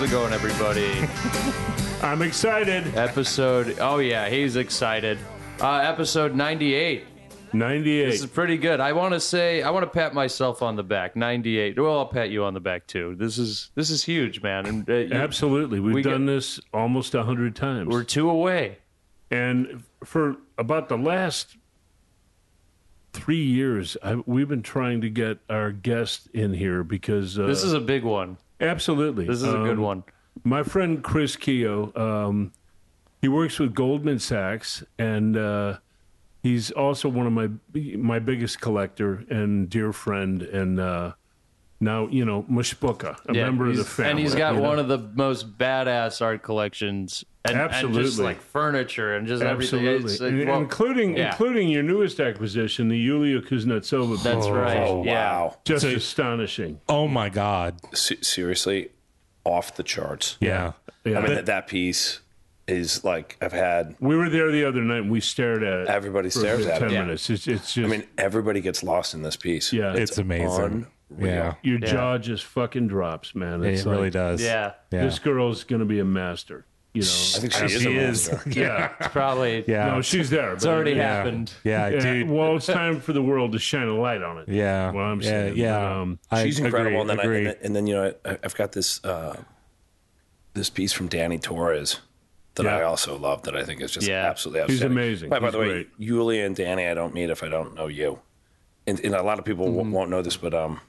How's it going, everybody? I'm excited. episode. Oh yeah, he's excited. Uh, episode 98. 98. This is pretty good. I want to say I want to pat myself on the back. 98. Well, I'll pat you on the back too. This is this is huge, man. And uh, you- Absolutely. We've we done this almost a hundred times. we're two away. and for about the last three years, I, we've been trying to get our guest in here because uh, This is a big one. Absolutely This is a good Um, one. My friend Chris Keogh, um, he works with Goldman Sachs, and uh, he's also one of my my biggest collector and dear friend, and uh, now you know Mushbuka, a member of the family, and he's got you know? one of the most badass art collections. And, And just Absolutely. like furniture and just everything. Absolutely, It's, like, well, including yeah. including your newest acquisition, the Yulia Kuznetsova. book. That's right. Oh yeah. wow! just So- astonishing. Oh my God. Se- seriously, off the charts. Yeah. Yeah. I mean that, that piece is like I've had. we were there the other night and we stared at it. Everybody for stares at ten it. Yeah. minutes. It's, it's just I mean, everybody gets lost in this piece. yeah, It's amazing. unreal. Yeah. your Yeah. jaw just fucking drops, man. It's It really does. Yeah. Yeah. This girl's gonna be a master. You know, I think she is. She a is. yeah. It's probably. yeah. No, she's there. It's already yeah. happened. Yeah, Yeah, dude. well, it's time for the world to shine a light on it. Yeah. Well, I'm yeah. saying, Yeah. but, um, I She's incredible. Agree, and then, I, agree. and then, and then you know I, I've got this uh, this piece from Danny Torres that I also love. That I think is just Yeah. absolutely He's amazing. By, by He's the way, great. Yulia and Danny, I don't meet if I don't know you. And, and a lot of people w- won't know this, but um,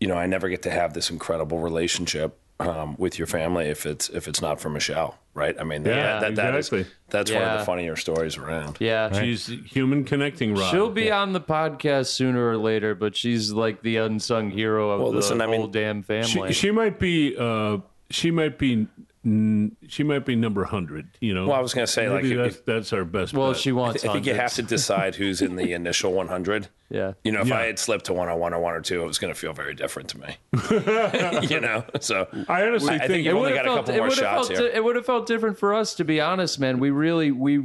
you know, I never get to have this incredible relationship um, with your family if it's if it's not for Michelle, right? I mean, Yeah, that, that, that is- exactly. that's one of the funnier stories around. Yeah. she's human connecting rod. She'll be on the podcast sooner or later, but she's like the unsung hero of Well, the listen, I whole mean, damn family. She, she might be. Uh, she might be. She might be number hundred. You know. Well, I was gonna say, like, Maybe if- that's that's our best. well, bet. she wants. To I think you have to decide who's in the initial 100. Yeah. You know, if Yeah. I had slipped to 101 or 102, it was going to feel very different to me. you know, so I honestly I think, think you've only would have got a couple It more would have shots felt. here. It would have felt different for us, to be honest, man. We really, we,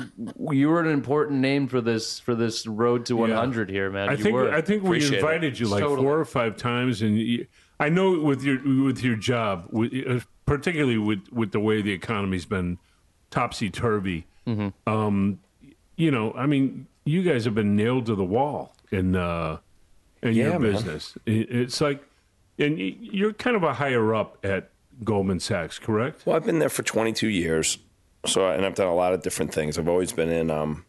you were an important name for this for this road to 100 here, man. I you think were. I think we Appreciate it. invited you like Totally. four or five times, and you, I know with your with your job, with, uh, particularly with with the way the economy's been topsy turvy. Mm-hmm. Um, you know, I mean, you guys have been nailed to the wall in uh, in Yeah, your man. business. It's like, and you're kind of a higher up at Goldman Sachs, correct? Well, I've been there for 22 years, so and I've done a lot of different things. I've always been in um,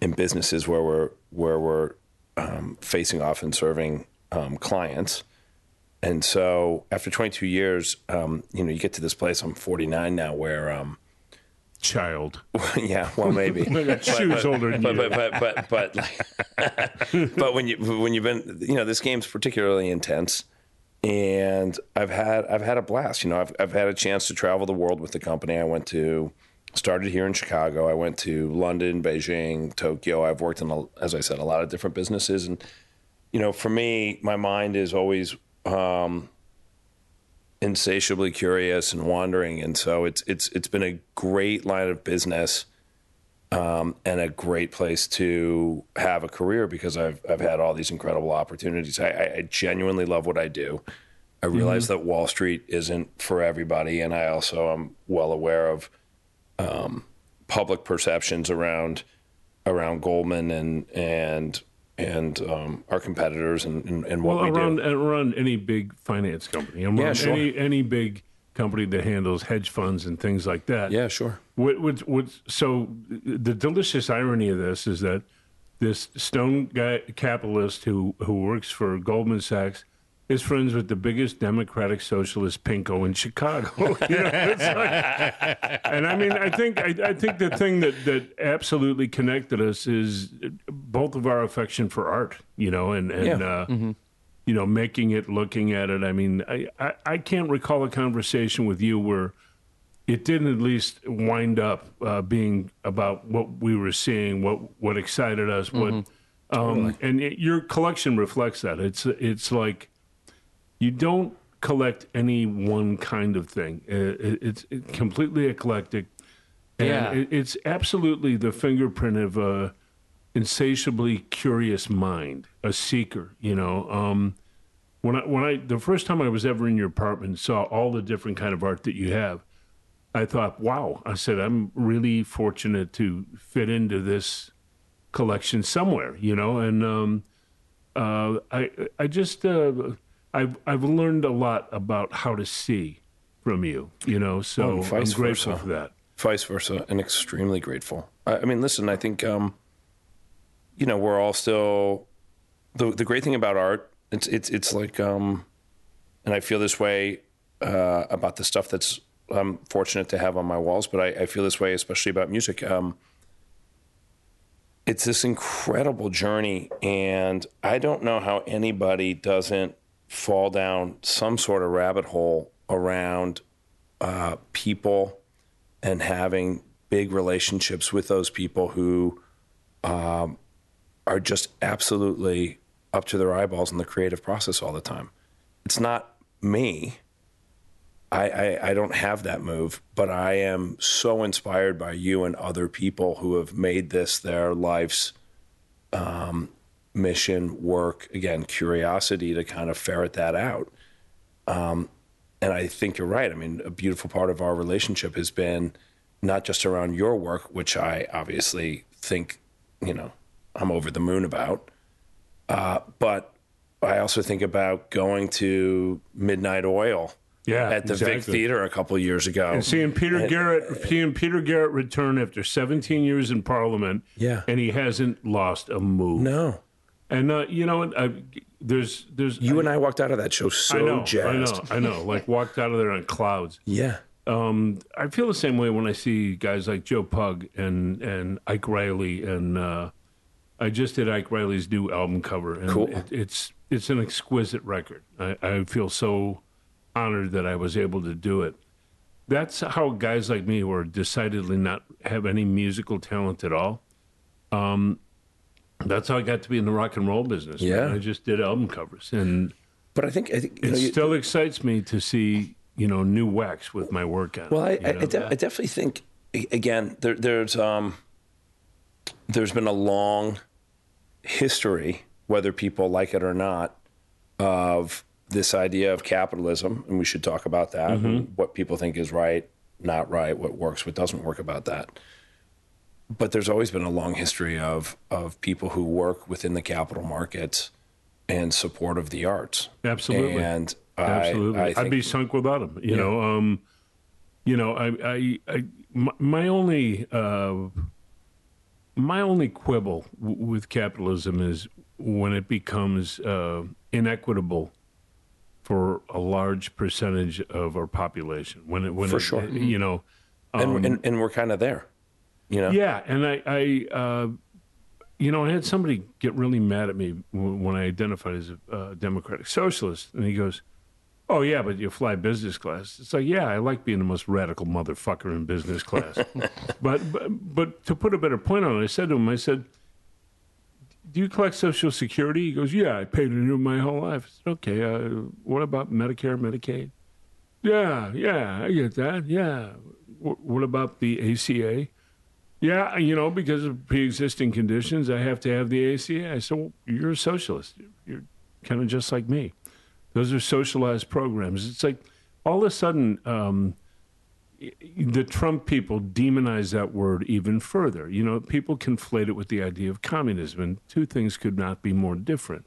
in businesses where we're where we're um, facing off and serving um, clients. And so, after 22 years, um, you know, you get to this place. I'm 49 now, where um, Child, yeah, well, maybe. Got shoes older than but you. but but but but like, but when you when you've been you know this game's particularly intense and I've had I've had a blast you know I've I've had a chance to travel the world with the company I went to started here in Chicago I went to London Beijing Tokyo I've worked in a, as I said a lot of different businesses and you know for me my mind is always um insatiably curious and wandering and so it's it's it's been a great line of business um, and a great place to have a career because I've I've had all these incredible opportunities. I, I, genuinely love what I do. I realize that Wall Street isn't for everybody, and I also am well aware of um, public perceptions around around Goldman and and and um, our competitors and, and, and what Well, we around do. around any big finance company, around Yeah, sure. any any big company that handles hedge funds and things like that. Yeah, sure. What, what, what, so the delicious irony of this is that this stone guy capitalist who who works for Goldman Sachs is friends with the biggest democratic socialist pinko in Chicago. You know, like- and I mean, I think I, I think the thing that that absolutely connected us is both of our affection for art. You know, and and. Yeah. Uh, you know, making it, looking at it. I mean, I, I, I can't recall a conversation with you where it didn't at least wind up uh, being about what we were seeing, what what excited us, what, um, and it, your collection reflects that. It's it's like you don't collect any one kind of thing. Uh, it, it's completely eclectic. And Yeah. it, it's absolutely the fingerprint of a insatiably curious mind, a seeker. You know, um, when I when I the first time I was ever in your apartment and saw all the different kind of art that you have, I thought, wow. I said, I'm really fortunate to fit into this collection somewhere, you know. And um, uh, I I just uh, I've I've learned a lot about how to see from you, you know. So Oh, I'm vice grateful versa. for that. vice versa, and extremely grateful. I, I mean, listen, I think, um, you know, we're all still the the great thing about art. It's it's it's like, um, and I feel this way uh, about the stuff that's I'm fortunate to have on my walls, but I, I feel this way especially about music. Um, it's this incredible journey, and I don't know how anybody doesn't fall down some sort of rabbit hole around uh, people and having big relationships with those people who um, are just absolutely up to their eyeballs in the creative process all the time. It's not me. I, I, I don't have that move, but I am so inspired by you and other people who have made this their life's um, mission, work, again, curiosity to kind of ferret that out. Um, and I think you're right. I mean, a beautiful part of our relationship has been not just around your work, which I obviously think, you know, I'm over the moon about, uh, but I also think about going to Midnight Oil Yeah, at the Vic. Theater a couple of years ago. And seeing Peter Garrett, seeing Peter Garrett return after 17 years in Parliament, Yeah. and he hasn't lost a move. no, And uh, you know, what? I, there's, there's, you and I walked out of that show so I know, jazzed. I know, I know. Like walked out of there on clouds. Yeah, Um, I feel the same way when I see guys like Joe Pug and and Ike Reilly, and uh, I just did Ike Reilly's new album cover, and Cool. it, it's it's an exquisite record. I, I feel so honored that I was able to do it. That's how guys like me, who are decidedly not have any musical talent at all, um, that's how I got to be in the rock and roll business. man. Yeah. I just did album covers, and but I think I think it know, you- still excites me to see you know new wax with my work on. it, Well, I, I. I, de- I definitely think again there, there's um, there's been a long history, whether people like it or not, of this idea of capitalism, and we should talk about that. and what people think is right, not right, what works, what doesn't work about that. But there's always been a long history of of people who work within the capital markets and support of the arts. Absolutely. and I- Absolutely, I, I'd be sunk without them. You know, um, you know, I, I, I my, my only, uh, my only quibble w- with capitalism is when it becomes uh, inequitable for a large percentage of our population. When it, when For it, sure. you know, and, and and we're kind of there, you know. yeah, and I, I uh, you know, I had somebody get really mad at me when I identified as a uh, democratic socialist, and he goes, "Oh yeah, but you fly business class." It's like, yeah, I like being the most radical motherfucker in business class, but, but but to put a better point on it, I said to him, I said. Do you collect Social Security? He goes, Yeah, I paid into it my whole life. I said, Okay, uh, what about Medicare, Medicaid? Yeah, yeah, I get that. Yeah. W- what about the ACA? Yeah, you know, because of pre-existing conditions, I have to have the ACA. I said, well, you're a socialist. You're kind of just like me. Those are socialized programs. It's like all of a sudden, um, the Trump people demonize that word even further. You know, people conflate it with the idea of communism, and two things could not be more different.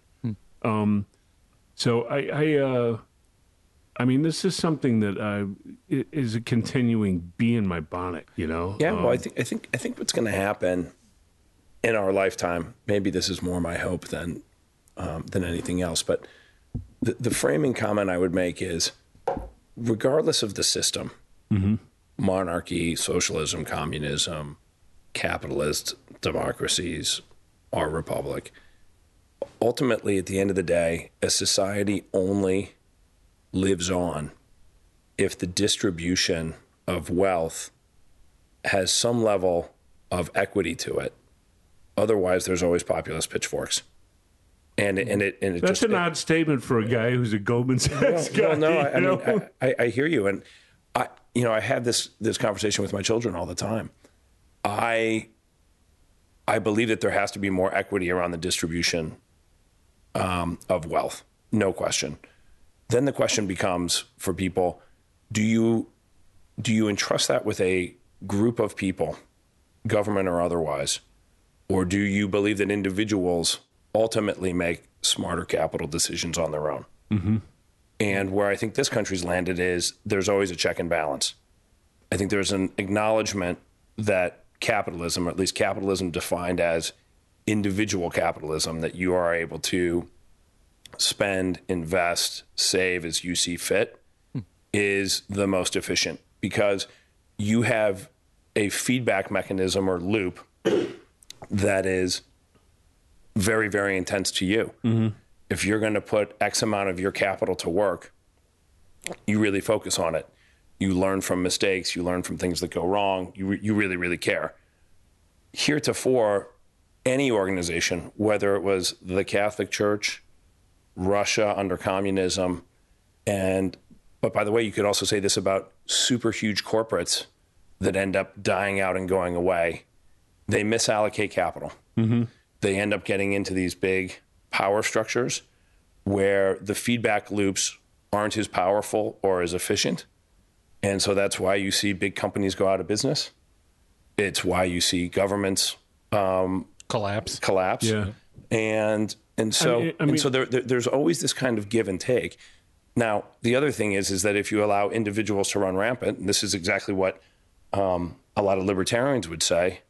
Um, so I, I, uh, I mean, this is something that i- is a continuing bee in my bonnet. You know, Yeah, well, I Um, think I think I think what's going to happen in our lifetime. Maybe this is more my hope than um, than anything else. But the, the framing comment I would make is, regardless of the system, monarchy, socialism, communism, capitalist democracies, our republic. Ultimately, at the end of the day, a society only lives on if the distribution of wealth has some level of equity to it. Otherwise, there's always populist pitchforks. And it, and it and it That's just an odd statement for a guy who's a Goldman Sachs guy. well, no, I, I mean. I, I, I hear you, and I, you know, I have this this conversation with my children all the time. I, I believe that there has to be more equity around the distribution um, of wealth, no question. Then the question becomes for people: Do you do you entrust that with a group of people, government or otherwise, or do you believe that individuals ultimately make smarter capital decisions on their own? Mm-hmm. And where I think this country's landed is there's always a check and balance. I think there's an acknowledgement that capitalism, or at least capitalism defined as individual capitalism, that you are able to spend, invest, save as you see fit, is the most efficient because you have a feedback mechanism or loop that is very, very intense to you. Mm-hmm. If you're going to put X amount of your capital to work, you really focus on it. You learn from mistakes. You learn from things that go wrong. You, re- you really, really care. Heretofore, any organization, whether it was the Catholic Church, Russia under communism, and but by the way, you could also say this about super huge corporates that end up dying out and going away. They misallocate capital. Mm-hmm. They end up getting into these big power structures where the feedback loops aren't as powerful or as efficient. And so that's why you see big companies go out of business. It's why you see governments um, Collapse. collapse. Yeah. And and so I mean- I mean- and so there, there, there's always this kind of give and take. Now the other thing is is that if you allow individuals to run rampant, and this is exactly what um, a lot of libertarians would say,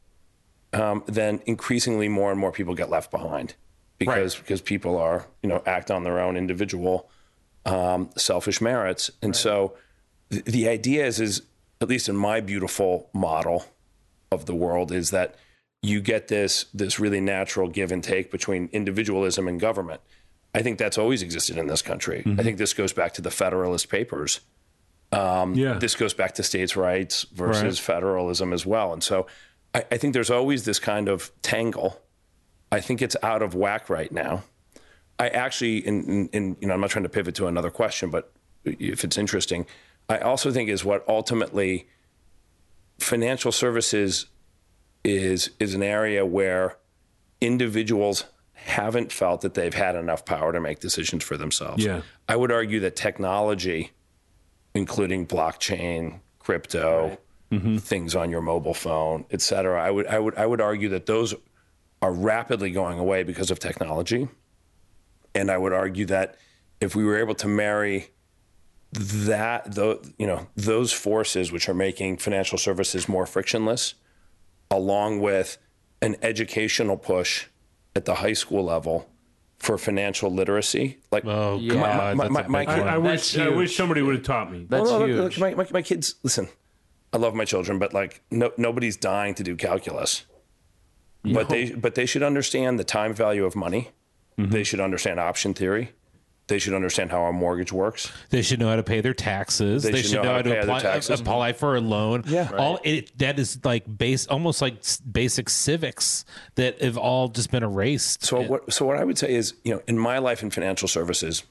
um, then increasingly more and more people get left behind because because people are you know act on their own individual um, selfish merits, and so the, the idea is is at least in my beautiful model of the world is that you get this this really natural give and take between individualism and government. I think that's always existed in this country. Mm-hmm. I think this goes back to the Federalist Papers. Um, yeah. This goes back to states' rights versus Right. federalism as well. And so I, I think there's always this kind of tangle. I think it's out of whack right now. I actually, in, in, in you know, I'm not trying to pivot to another question, but if it's interesting, I also think is what ultimately financial services is is an area where individuals haven't felt that they've had enough power to make decisions for themselves. Yeah. I would argue that technology, including blockchain, crypto, mm-hmm. things on your mobile phone, et cetera, I would I would I would argue that those are rapidly going away because of technology. And I would argue that if we were able to marry that, the, you know, those forces which are making financial services more frictionless, along with an educational push at the high school level for financial literacy, like Oh Yeah. God, My- that's my- my- big I, one. I That's wish I wish somebody would have taught me. That's Well, no, huge. look, my, my, my kids, listen, I love my children, but like no, nobody's dying to do calculus. But they but they should understand the time value of money. Mm-hmm. They should understand option theory. They should understand how a mortgage works. They should know how to pay their taxes. They, should, know, how to, pay apply, taxes. apply for a loan. Yeah. all it, that is like base, almost like basic civics that have all just been erased. So what so what I would say is, you know, in my life in financial services,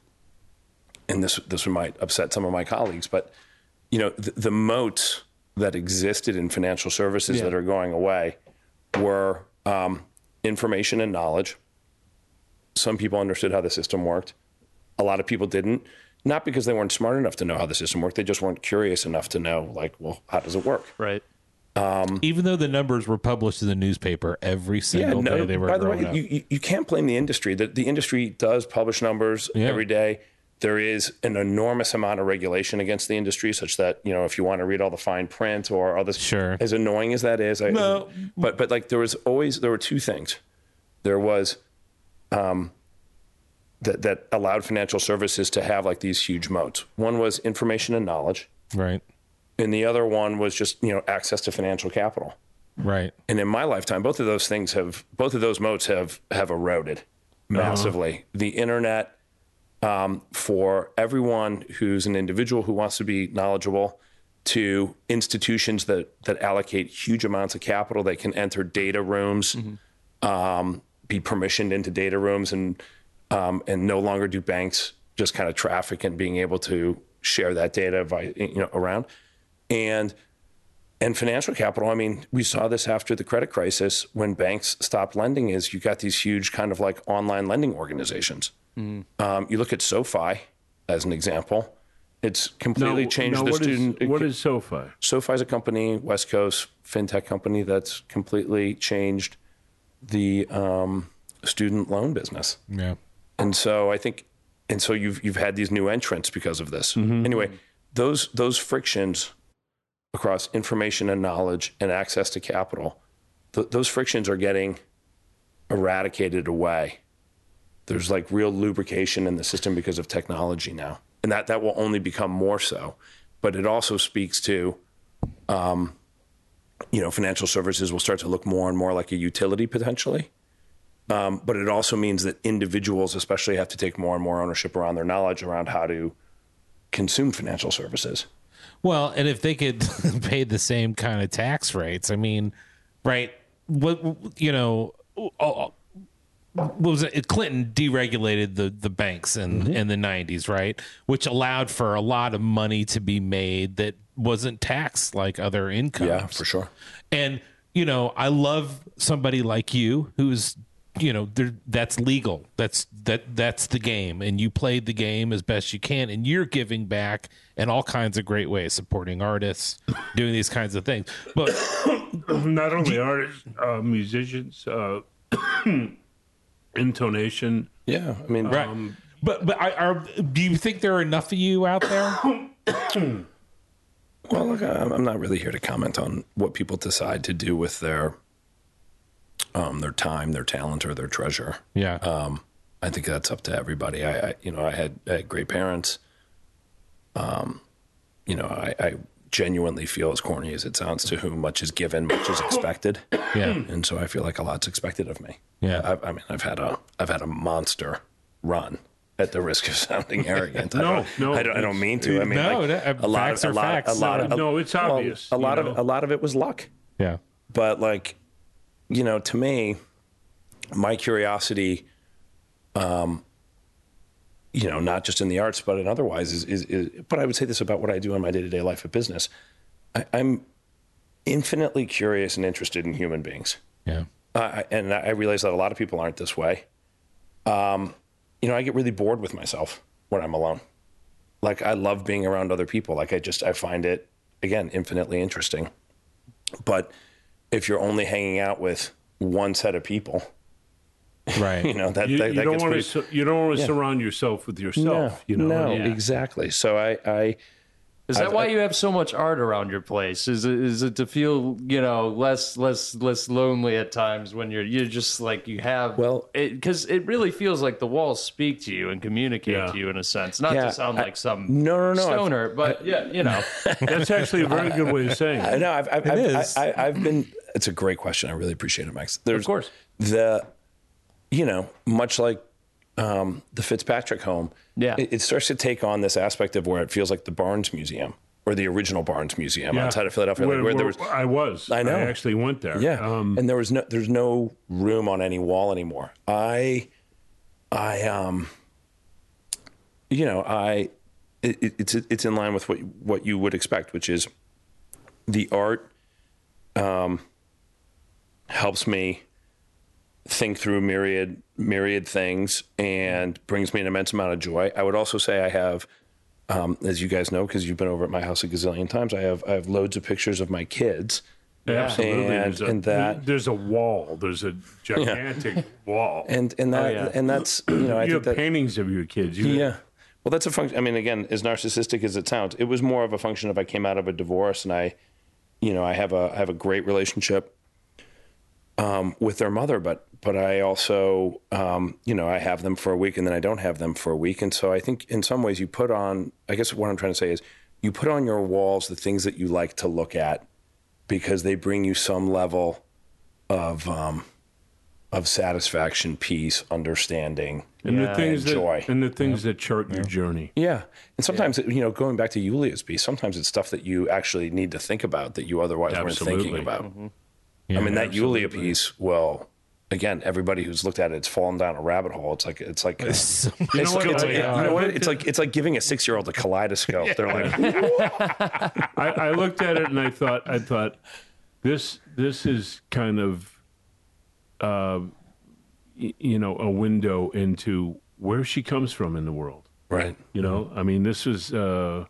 and this this might upset some of my colleagues, but you know, the, the moats that existed in financial services that are going away were um, information and knowledge. Some people understood how the system worked. A lot of people didn't. Not because they weren't smart enough to know how the system worked. They just weren't curious enough to know, like, well, how does it work? right. Even though the numbers were published in the newspaper every single day they were by the way, up. you, you, you can't blame the industry. The, the industry does publish numbers Yeah. every day. There is an enormous amount of regulation against the industry, such that you know if you want to read all the fine print or all this, Sure. as annoying as that is, I, No. but but like there was always there were two things. There was um, that that allowed financial services to have like these huge moats. One was information and knowledge, right, and the other one was just you know access to financial capital. Right. and in my lifetime both of those things have both of those moats have have eroded massively. The internet um, for everyone who's an individual who wants to be knowledgeable to institutions that that allocate huge amounts of capital they can enter data rooms um, be permissioned into data rooms and um, and no longer do banks just kind of traffic and being able to share that data by you know around and and financial capital i mean we saw this after the credit crisis when banks stopped lending is you got these huge kind of like online lending organizations um, you look at sofi as an example. It's completely changed now the what is- student. what is SoFi? SoFi is a company, West Coast fintech company that's completely changed the um, student loan business. Yeah. And so I think, and so you've you've had these new entrants because of this. Anyway, those those frictions across information and knowledge and access to capital, th- those frictions are getting eradicated away. There's like real lubrication in the system because of technology now, and that that will only become more so. But it also speaks to, um, you know, financial services will start to look more and more like a utility potentially. Um, but it also means that individuals, especially, have to take more and more ownership around their knowledge around how to consume financial services. Well, and if they could pay the same kind of tax rates, I mean, right? What you know, oh, what was it? Clinton deregulated the the banks in mm-hmm. in the '90s, right? Which allowed for a lot of money to be made that wasn't taxed like other income. Yeah, for sure. And you know, I love somebody like you who's you know there that's legal. That's that that's the game, and you played the game as best you can, and you're giving back in all kinds of great ways, supporting artists, doing these kinds of things. But Not only artists, uh, musicians, uh, intonation. Yeah, I mean, right, but but I, are do you think there are enough of you out there? well, look, I'm I'm not really here to comment on what people decide to do with their um, their time, their talent, or their treasure. Yeah, Um, I think that's up to everybody. I, I you know, I had, I had great parents. Um, you know, I, I genuinely feel, as corny as it sounds, to whom much is given, much is expected. yeah, and so I feel like a lot's expected of me. Yeah. I, I mean, I've had a I've had a monster run. At the risk of sounding arrogant, I No, don't, no, I don't, I don't mean to. I mean, No, like, that- a lot, facts of, are a lot, facts. a lot, of, No, it's well, obvious, a you lot of a lot of it was luck, yeah, but like, you know, to me, my curiosity, um, you know, not just in the arts but in otherwise is, is, is but I would say this about what I do in my day to day life of business. I, I'm infinitely curious and interested in human beings. yeah. Uh, and I realize that a lot of people aren't this way. Um, you know, I get really bored with myself when I'm alone. Like I love being around other people. Like I just I find it again infinitely interesting. But if you're only hanging out with one set of people, Right. you know that You, that, you that don't want pretty. to. You don't want to surround yourself with yourself. you know. no, Yeah. exactly. So I, I Is that why you have so much art around your place? Is it, is it to feel you know less less less lonely at times when you're you're just like you have Well- because it, really feels like the walls speak to you and communicate Yeah. to you in a sense. Not Yeah, to sound I- like some No, no, no, I've- stoner, but yeah, you know. That's actually a very good way of saying it. know I've, I've, I've. I, I, I've been. It's a great question. I really appreciate it, Max. There's, Of course. The, you know, much like um, the Fitzpatrick home. Yeah. It, it starts to take on this aspect of where it feels like the Barnes Museum or the original Barnes Museum Yeah. outside of Philadelphia, like Where, where there was. I was. I know. I actually went there. Yeah, Um, and there was no, there's no room on any wall anymore. I, I, um, you know, I, it, it- it's it's in line with what what you would expect, which is the art, um, helps me think through myriad myriad things and brings me an immense amount of joy. I would also say I have. Um, as you guys know, because you've been over at my house a gazillion times, I have I have loads of pictures of my kids. absolutely. And- there's, a, and that- there's a wall. There's a gigantic wall. and and that yeah. and that's you know I you think have that paintings of your kids. You, yeah. Well, that's a function. I mean, again, as narcissistic as it sounds, it was more of a function of I came out of a divorce and I, you know, I have a I have a great relationship um, with their mother, but but I also, um, you know, I have them for a week and then I don't have them for a week, and so I think in some ways you put on. I guess what I'm trying to say is you put on your walls the things that you like to look at because they bring you some level of um, of satisfaction, peace, understanding. and the Yeah, things that joy. and the things that chart your journey. Yeah. And sometimes, you know, going back to Julia's piece, sometimes it's stuff that you actually need to think about that you otherwise weren't thinking about. Mm-hmm. I mean, that absolutely. Julia piece, well, again, everybody who's looked at it, it's fallen down a rabbit hole. It's like, it's like, it's, You know it's, what? it's, I- you know what? It's like, it's like giving a six year old a kaleidoscope. They're like, I, I looked at it and I thought, I thought, this this is kind of, uh, y- you know, a window into where she comes from in the world. Right. You know, I mean, this is uh,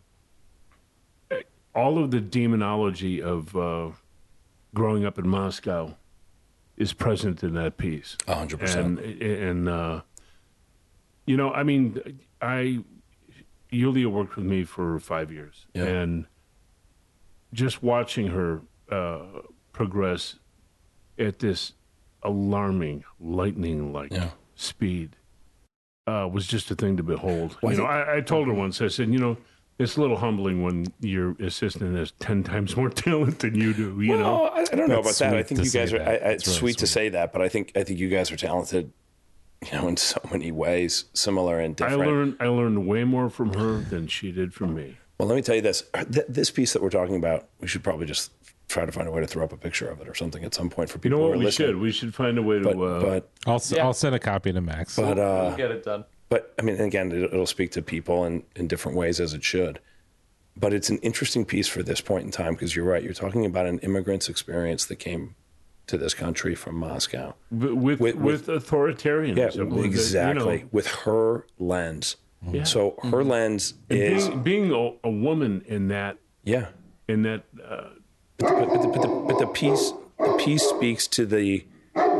all of the demonology of uh, growing up in Moscow is present in that piece. Hundred And percent. and uh, you know, I mean, I Yulia worked with me for five years, Yeah. and just watching her uh, progress at this alarming, lightning-like Yeah. speed uh, was just a thing to behold. Well, you know, I, I told her once. I said, you know. It's a little humbling when your assistant has ten times more talent than you do. You know, Well, I, I don't know about that. I think you guys are. I, I, it's really sweet to sweet. say that, but I think I think you guys are talented. You know, in so many ways, similar and different I learned I learned way more from her than she did from me. Well, let me tell you this: Th- this piece that we're talking about, we should probably just try to find a way to throw up a picture of it or something at some point for people You people know who what are we listening. should? We should find a way to. But uh, but I'll s Yeah. will send a copy to Max. but uh, We'll get it done. But I mean, again, it, it'll speak to people in in different ways as it should. But it's an interesting piece for this point in time because you're right. You're talking about an immigrant's experience that came to this country from Moscow. w- with with- with, authoritarianism. Yeah, exactly. you know, With her lens. Yeah. So her lens and is being, being a, a woman in that yeah. in that uh, But, but, the, but, the, but the piece the piece speaks to the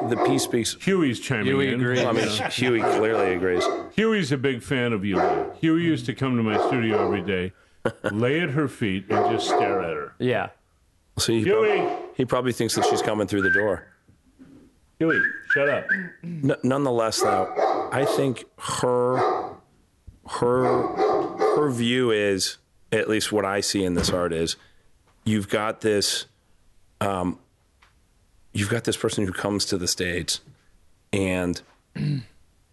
the piece speaks. Huey's chiming Huey in. agrees. I mean, Huey clearly agrees. Huey's a big fan of you. Huey used to come to my studio every day, lay at her feet, and just stare at her. Yeah. So he, Huey, he probably thinks that she's coming through the door. Huey, shut up. N- nonetheless, though, I think her her her view is at least what I see in this art is you've got this um, you've got this person who comes to the stage and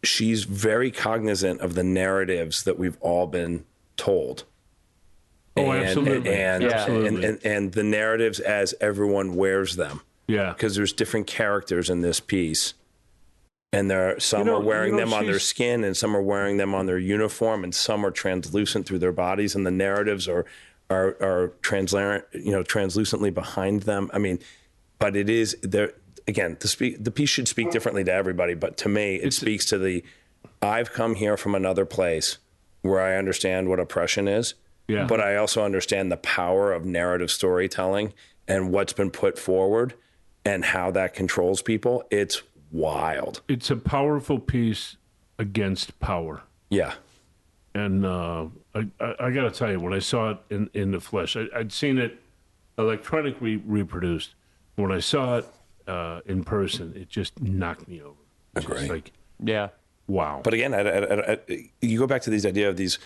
she's very cognizant of the narratives that we've all been told. Oh, and, absolutely. And, Yeah. and, Absolutely. and, and the narratives as everyone wears them Yeah. because there's different characters in this piece and there are, some You know- are wearing you know, them on their skin and some are wearing them on their uniform and some are translucent through their bodies and the narratives are are are transparent you know translucently behind them i mean but it is there again the speak the piece should speak differently to everybody but to me it speaks to the i've come here from another place where i understand what oppression is Yeah. but i also understand the power of narrative storytelling and what's been put forward and how that controls people it's wild It's a powerful piece against power. yeah And uh, I, I, I got to tell you, when I saw it in, in the flesh, I, I'd seen it electronically reproduced. When I saw it uh, in person, it just knocked me over. It's just Agree. like, Yeah. wow. But again, I, I, I, you go back to these idea of these.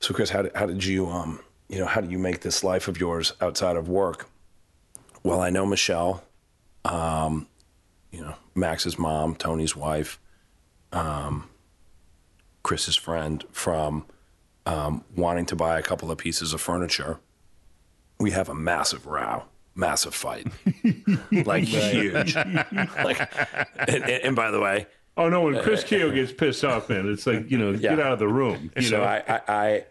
So, Chris, how did, how did you, um, you know, how do you make this life of yours outside of work? Well, I know Michelle, um, you know, Max's mom, Tony's wife, um, Chris's friend from um, wanting to buy a couple of pieces of furniture. We have a massive row, massive fight, like huge. like, and, and, and by the way, oh, no, when Chris Keogh gets pissed off, man, it's like, you know, get out of the room. You so know? I, I I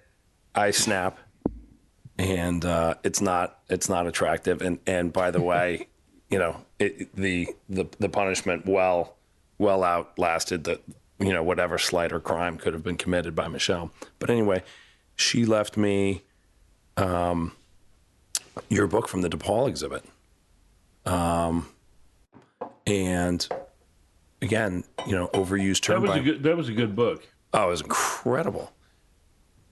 I snap, and uh, it's not it's not attractive. And and by the way, you know it, the the the punishment well well outlasted the you know whatever slight or crime could have been committed by Michelle. But anyway, she left me um, your book from the DePaul exhibit, um, and again, you know, overused term. that, was by a good, that was a good book. Oh, it was incredible.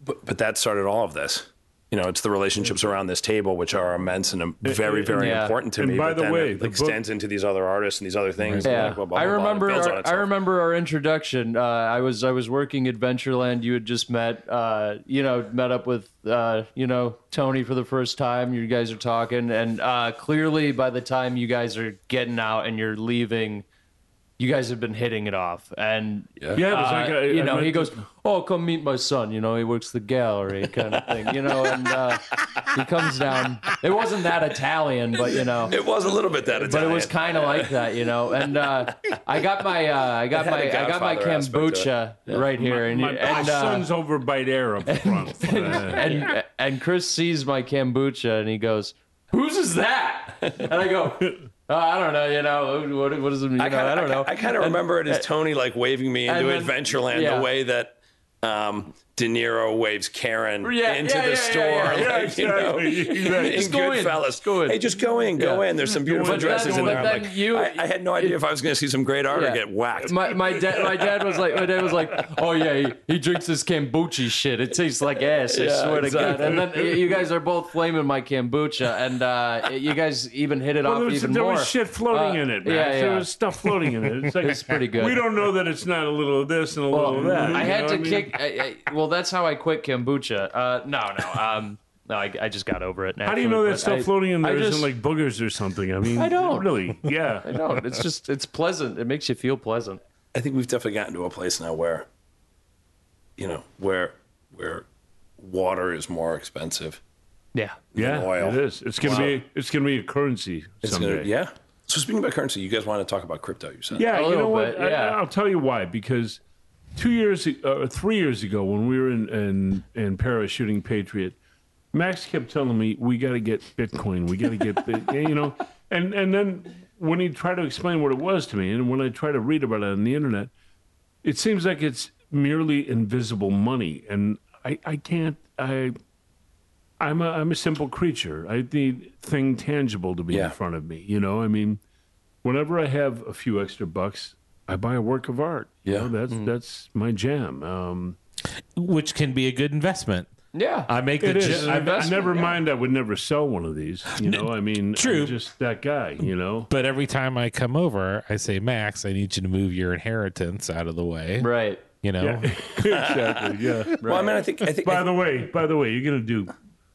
But but that started all of this. You know, it's the relationships around this table which are immense and um, very very Yeah. important to And me. by but the then way, it the extends into these other artists and these other things. Yeah, Like, blah, blah, I blah, blah. Remember. Our, I remember our introduction. Uh, I was I was working Adventureland. You had just met. Uh, you know, met up with uh, you know Tony for the first time. You guys are talking, and uh, clearly by the time you guys are getting out and you're leaving, you guys have been hitting it off. And Yeah, it was uh, like I- you I know, he the- goes, "Oh, come meet my son." You know, he works the gallery, kind of thing. You know, and uh, he comes down. It wasn't that Italian, but you know, It was a little bit that but it was kind of like that, you know. And uh, I got my uh, I got my I got my Godfather aspect kombucha right here, and My, and my uh, son's over by there up front. Uh, and and Chris sees my kombucha and he goes, "Whose is that?" And I go, oh, "I don't know, you know, what what does it mean? I, kinda, I don't know." I, kind of remember it as Tony like waving me into then- Adventureland yeah. the way that um, De Niro waves Karen Yeah, into yeah, the yeah, store. yeah, yeah, like, you know, exactly. Just go in, Goodfellas. just go in. Hey, just go in, go Yeah. in. There's some beautiful But dresses then- in there. I'm like, you- I, I had no idea if I was going to see some great art or get whacked. My my dad my dad was like my dad was like, oh yeah, he, he drinks this kombucha shit. It tastes like ass. I Yeah, swear exactly. to God. And then you guys are both flaming my kombucha, and uh, you guys even hit it Well, off there was, even there more. was shit floating Uh, in it, Max. yeah, There was stuff floating in it. It's, like, It's pretty good. We don't know that it's not a little of this and a little of that. I had to what I mean? kick. I, I, well, that's how I quit kombucha. Uh, no, no, um, no. I, I just got over it. How do you know that stuff floating in there I not like boogers or something? I mean, I don't. really. Yeah. I don't. It's just it's pleasant. It makes you feel pleasant. I think we've definitely gotten to a place now where, you know, where where water is more expensive. Yeah. Yeah, oil. it is. It's gonna Wow. be it's gonna be a currency It's someday. gonna, yeah. So speaking about currency, you guys want to talk about crypto? You said. Yeah, A you know little what? yeah. I, I'll tell you why. Because two years, uh, three years ago, when we were in in, in Paris shooting Patriot, Max kept telling me we got to get Bitcoin. We got to get, Bit-" you know, and and then when he tried to explain what it was to me, and when I try to read about it on the internet, it seems like it's merely invisible money, and I I can't I. I'm a I'm a simple creature. I need thing tangible to be Yeah. in front of me. You know, I mean, whenever I have a few extra bucks, I buy a work of art. You Yeah. know, that's Mm. that's my jam. Um, which can be a good investment. Yeah. I make the it is. ju- I, I investment, never yeah. mind. I would never sell one of these. You know, I mean, True. I'm just that guy. You know. but every time I come over, I say, Max, I need you to move your inheritance out of the way. right. You know, Yeah, exactly. Yeah. Well, I mean, I think I think. By the way, by the way, you're gonna do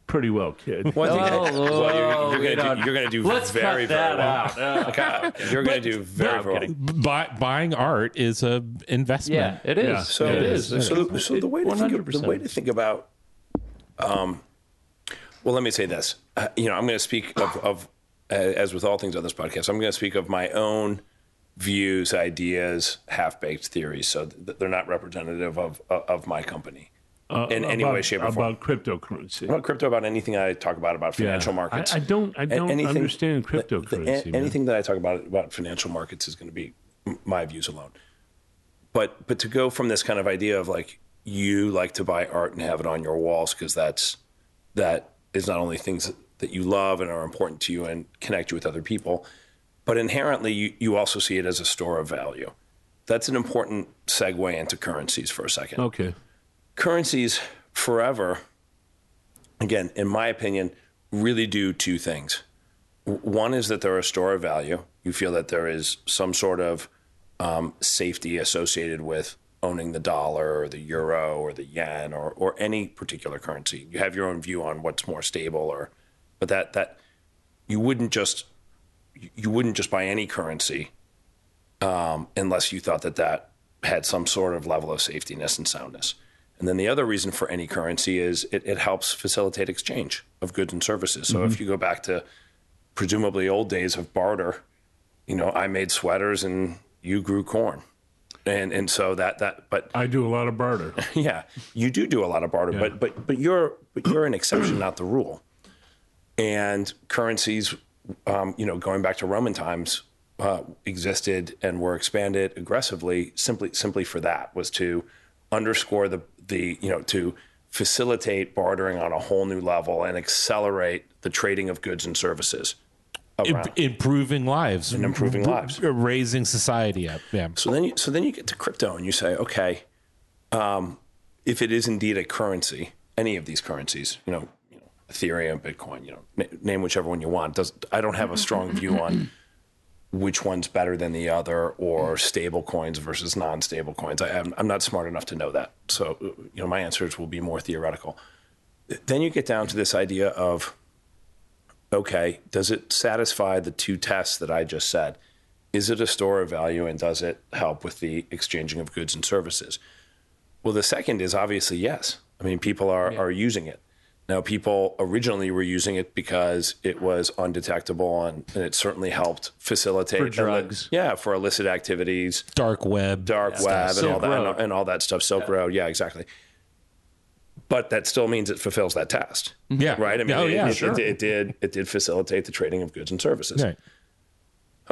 pretty well, kid. Well, I Oh, well, you're, you're gonna don't- do, you're gonna do Let's very cut that well. out. Okay, You're gonna do very I'm well. buy, buying art is a investment. yeah, it is. Yeah. So, it is. so, the, so the way to think of, the way to think about, um, well, let me say this. Uh, you know, I'm going to speak of, of uh, as with all things on this podcast, I'm going to speak of my own views, ideas, half baked theories. So th- they're not representative of of, of my company in any Uh, about, way, shape, or form. about cryptocurrency. About crypto, about anything I talk about about Yeah. financial markets. I, I don't. I don't anything- understand the- the- cryptocurrency. man. anything that I talk about about financial markets is going to be my views alone. But but to go from this kind of idea of like you like to buy art and have it on your walls because that's that is not only things that, that you love and are important to you and connect you with other people, but inherently you, you also see it as a store of value. That's an important segue into currencies for a second Okay. Currencies forever, again, in my opinion, really do two things. One is that they're a store of value. You feel that there is some sort of um, safety associated with owning the dollar or the euro or the yen or, or any particular currency. You have your own view on what's more stable or, but that, that you wouldn't just, you wouldn't just buy any currency um, unless you thought that that had some sort of level of safetyness and soundness. And then the other reason for any currency is it, it helps facilitate exchange of goods and services. So if you go back to presumably old days of barter, you know, I made sweaters and you grew corn. And and so that that but I do a lot of barter. yeah, you do do a lot of barter, but but but you're but you're an exception, not the rule. And currencies, um, you know, going back to Roman times, uh, existed and were expanded aggressively simply simply for that was to underscore the the you know to facilitate bartering on a whole new level and accelerate the trading of goods and services. Around. improving lives and improving lives. raising society up. Yeah. So then, you, so then you get to crypto and you say, okay, um, if it is indeed a currency, any of these currencies, you know, you know Ethereum, Bitcoin, you know, na- name whichever one you want. Does I don't have a strong view on which one's better than the other, or stable coins versus non-stable coins. I am, I'm not smart enough to know that. So, you know, my answers will be more theoretical. Then you get down to this idea of, okay, does it satisfy the two tests that I just said? Is it a store of value and does it help with the exchanging of goods and services? Well, the second is obviously yes. I mean, people are, are using it. Now, people originally were using it because it was undetectable and, and it certainly helped facilitate For drugs. yeah, for illicit activities, Dark web. dark web, and all that, and, and all that stuff. Silk Road, yeah, exactly. But that still means it fulfills that test, Yeah. right? I mean, Oh, it, yeah, it, sure. it, it did it did facilitate the trading of goods and services. Right.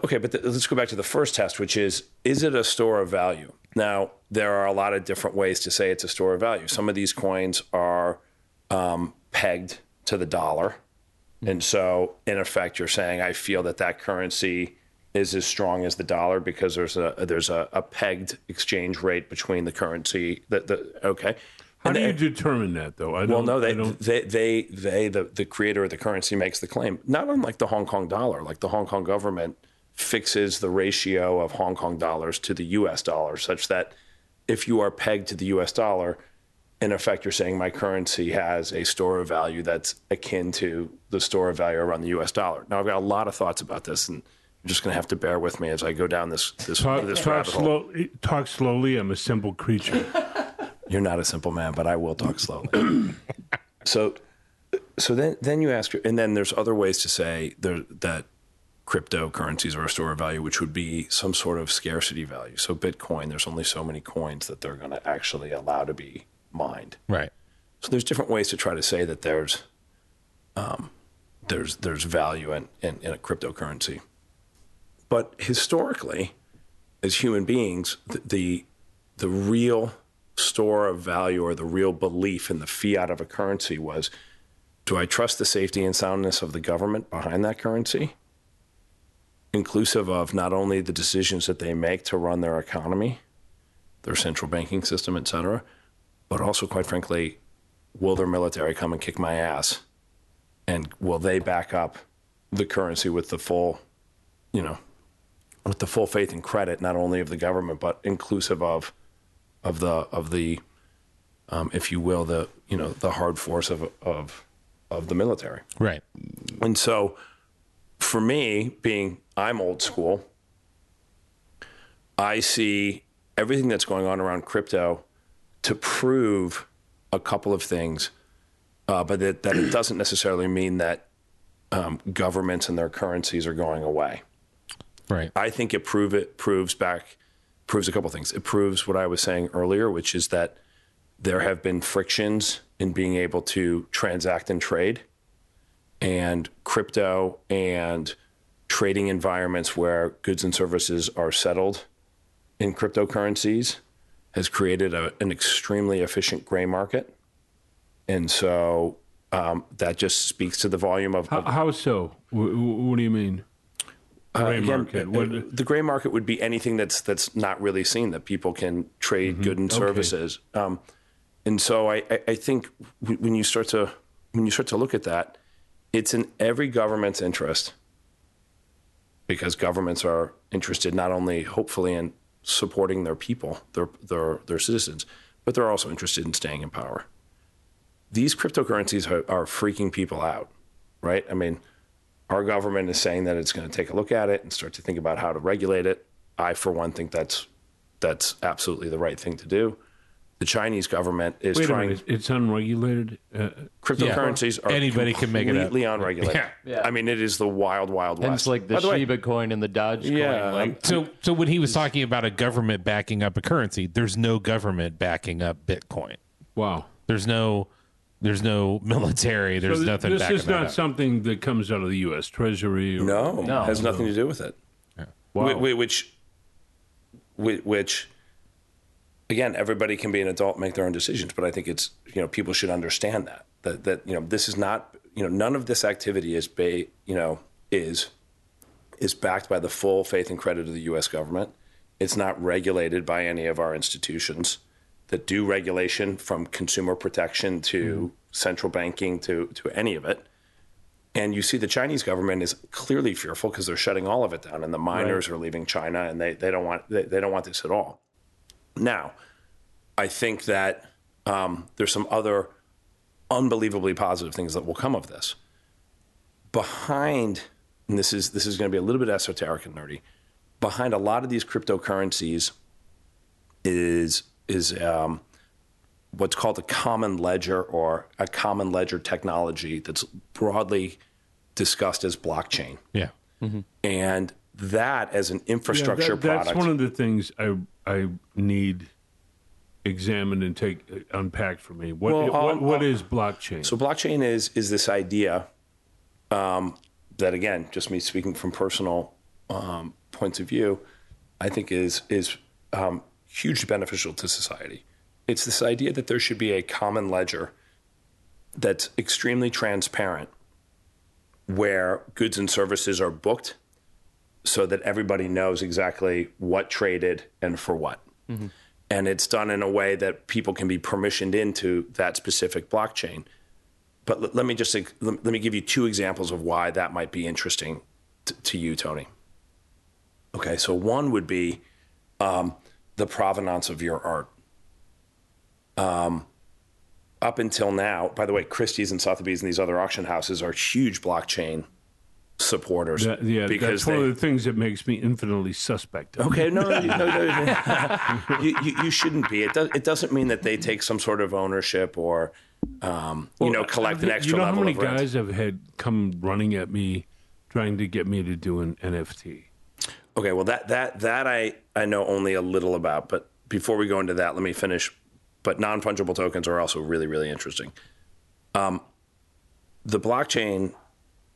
Okay, but th- let's go back to the first test, which is is it a store of value? Now, there are a lot of different ways to say it's a store of value. Some of these coins are um, pegged to the dollar. And so, in effect, you're saying, I feel that that currency is as strong as the dollar because there's a there's a, a pegged exchange rate between the currency. That the okay. How And do you determine that, though? I don't, well, no, they, don't, they, they, they, the, the creator of the currency makes the claim. Not unlike the Hong Kong dollar. Like the Hong Kong government fixes the ratio of Hong Kong dollars to the U.S. dollar, such that if you are pegged to the U.S. dollar, in effect, you're saying my currency has a store of value that's akin to the store of value around the U.S. dollar. Now, I've got a lot of thoughts about this, and you're just going to have to bear with me as I go down this this, talk, this talk, rabbit hole. slow, talk slowly. I'm a simple creature. You're not a simple man, but I will talk slowly. so, so then, then you ask, and then there's other ways to say there, that cryptocurrencies are a store of value, which would be some sort of scarcity value. So, Bitcoin, there's only so many coins that they're going to actually allow to be mined. Right. So, there's different ways to try to say that there's, um, there's there's value in, in, in a cryptocurrency. But historically, as human beings, the, the the real store of value or the real belief in the fiat of a currency was do I trust the safety and soundness of the government behind that currency? Inclusive of not only the decisions that they make to run their economy, their central banking system, et cetera, but also, quite frankly, will their military come and kick my ass? And will they back up the currency with the full, you know, with the full faith and credit, not only of the government, but inclusive of of the of the um, if you will the you know the hard force of of of the military Right. and so for me being i'm old school i see everything that's going on around crypto to prove a couple of things uh, but that, that it doesn't necessarily mean that um, governments and their currencies are going away Right. I think it prove it proves back proves a couple of things. It proves what I was saying earlier, which is that there have been frictions in being able to transact and trade, and crypto and trading environments where goods and services are settled in cryptocurrencies has created a, an extremely efficient gray market, and so um, that just speaks to the volume of, how, how so? What, what do you mean? Gray Again, market. uh, What- the gray market would be anything that's that's not really seen that people can trade Mm-hmm. good and services. Um, and so I, I, I think when you start to when you start to look at that, it's in every government's interest because governments are interested not only hopefully in supporting their people, their their their citizens, but they're also interested in staying in power. These cryptocurrencies are, are freaking people out, right? I mean, our government is saying that it's going to take a look at it and start to think about how to regulate it. I, for one, think that's that's absolutely the right thing to do. The Chinese government is Wait a trying. minute. It's unregulated. Uh, Cryptocurrencies are Anybody can make it up. completely unregulated. Yeah. Yeah. I mean, it is the wild, wild west. It's like the By the way, Shiba coin and the Doge Yeah, coin. Like, So, so when he was talking about a government backing up a currency, there's no government backing up Bitcoin. wow. There's no, there's no military. There's So th- nothing. This backing is that not up. something that comes out of the U.S. Treasury. Or, no, No. has nothing to do with it. Wow. Whi- whi- Which, whi- which, again, everybody can be an adult, make their own decisions. But I think it's you know people should understand that that that you know this is not you know none of this activity is ba- you know is is backed by the full faith and credit of the U.S. government. It's not regulated by any of our institutions that do regulation from consumer protection to mm-hmm. central banking to to any of it. And you see the Chinese government is clearly fearful because they're shutting all of it down, and the miners are leaving China, and they, they don't want they, they don't want this at all. Now, I think that um, there's some other unbelievably positive things that will come of this. Behind, and this is this is going to be a little bit esoteric and nerdy. Behind a lot of these cryptocurrencies is is um, what's called a common ledger or a common ledger technology that's broadly discussed as blockchain. Yeah. And that as an Yeah, infrastructure that- that's one of the things I I need examined and take uh, unpacked for me. What Well, what, um, what uh, blockchain? So blockchain is is this idea um, that again, just me speaking from personal um, points of view, I think is is um, hugely beneficial to society. It's this idea that there should be a common ledger that's extremely transparent where goods and services are booked so that everybody knows exactly what traded and for what. And it's done in a way that people can be permissioned into that specific blockchain. But let, let me just let, let me give you two examples of why that might be interesting t- to you, Tony. Okay, so one would be um, the provenance of your art. Um, up until now, by the way, Christie's and Sotheby's and these other auction houses are huge blockchain supporters. That- yeah, because that's one they, of the things that makes me infinitely suspect. of Okay, no, no, no, you, you, you shouldn't be. It, does, it doesn't mean that they take some sort of ownership or, um, you know, collect an extra level. You know how many guys have had come running at me, trying to get me to do an NFT? Okay, well that that that I I know only a little about, but before we go into that, let me finish. But non fungible tokens are also really really interesting. Um, the blockchain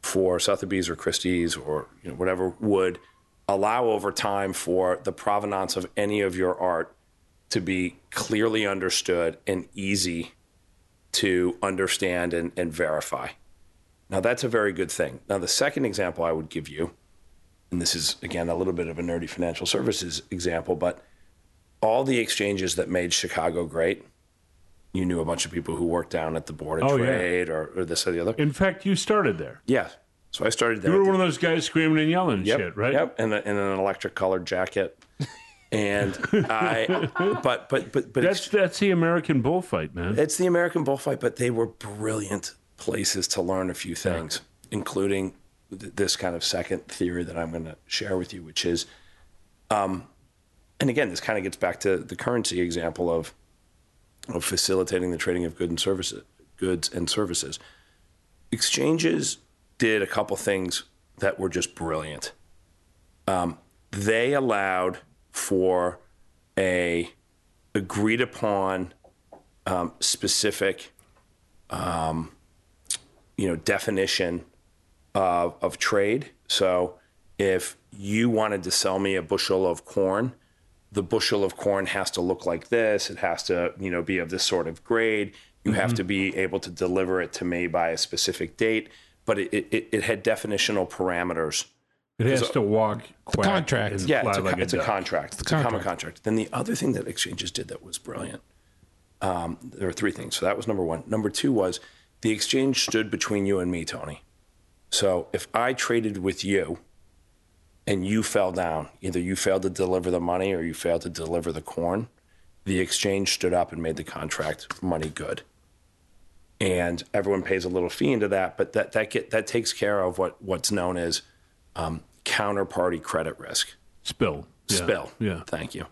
for Sotheby's or Christie's or you know, whatever would allow over time for the provenance of any of your art to be clearly understood and easy to understand and, and verify. Now that's a very good thing. Now the second example I would give you and this is again a little bit of a nerdy financial services example, but all the exchanges that made Chicago great, you knew a bunch of people who worked down at the board of Oh, yeah. trade or, or this or the other. In fact, you started there. Yeah. So I started there. You were one of those guys screaming and yelling yep, shit, right? Yep. And, and an electric colored jacket. And I, but, but, but, but That's that's the American bullfight, man. It's the American bullfight, but they were brilliant places to learn a few things, including th- this kind of second theory that I'm going to share with you, which is, um, and again, this kind of gets back to the currency example of of facilitating the trading of goods and services. Goods and services. Exchanges did a couple things that were just brilliant. Um, they allowed for a agreed upon um, specific, um, you know, definition of, of trade. So, if you wanted to sell me a bushel of corn, the bushel of corn has to look like this. It has to, you know, be of this sort of grade. You have to be able to deliver it to me by a specific date. But it, it, it had definitional parameters It has to walk quack contract. yeah, it's a, like it's a duck. contract. It's, a common contract. contract. Then the other thing that exchanges did that was brilliant. Um, there were three things. So that was number one. Number two was the exchange stood between you and me, Tony. So if I traded with you and you fell down, either you failed to deliver the money or you failed to deliver the corn, the exchange stood up and made the contract money good. And everyone pays a little fee into that, but that that get that takes care of what what's known as um, counterparty credit risk Spill. Yeah. spill. Yeah. Thank you.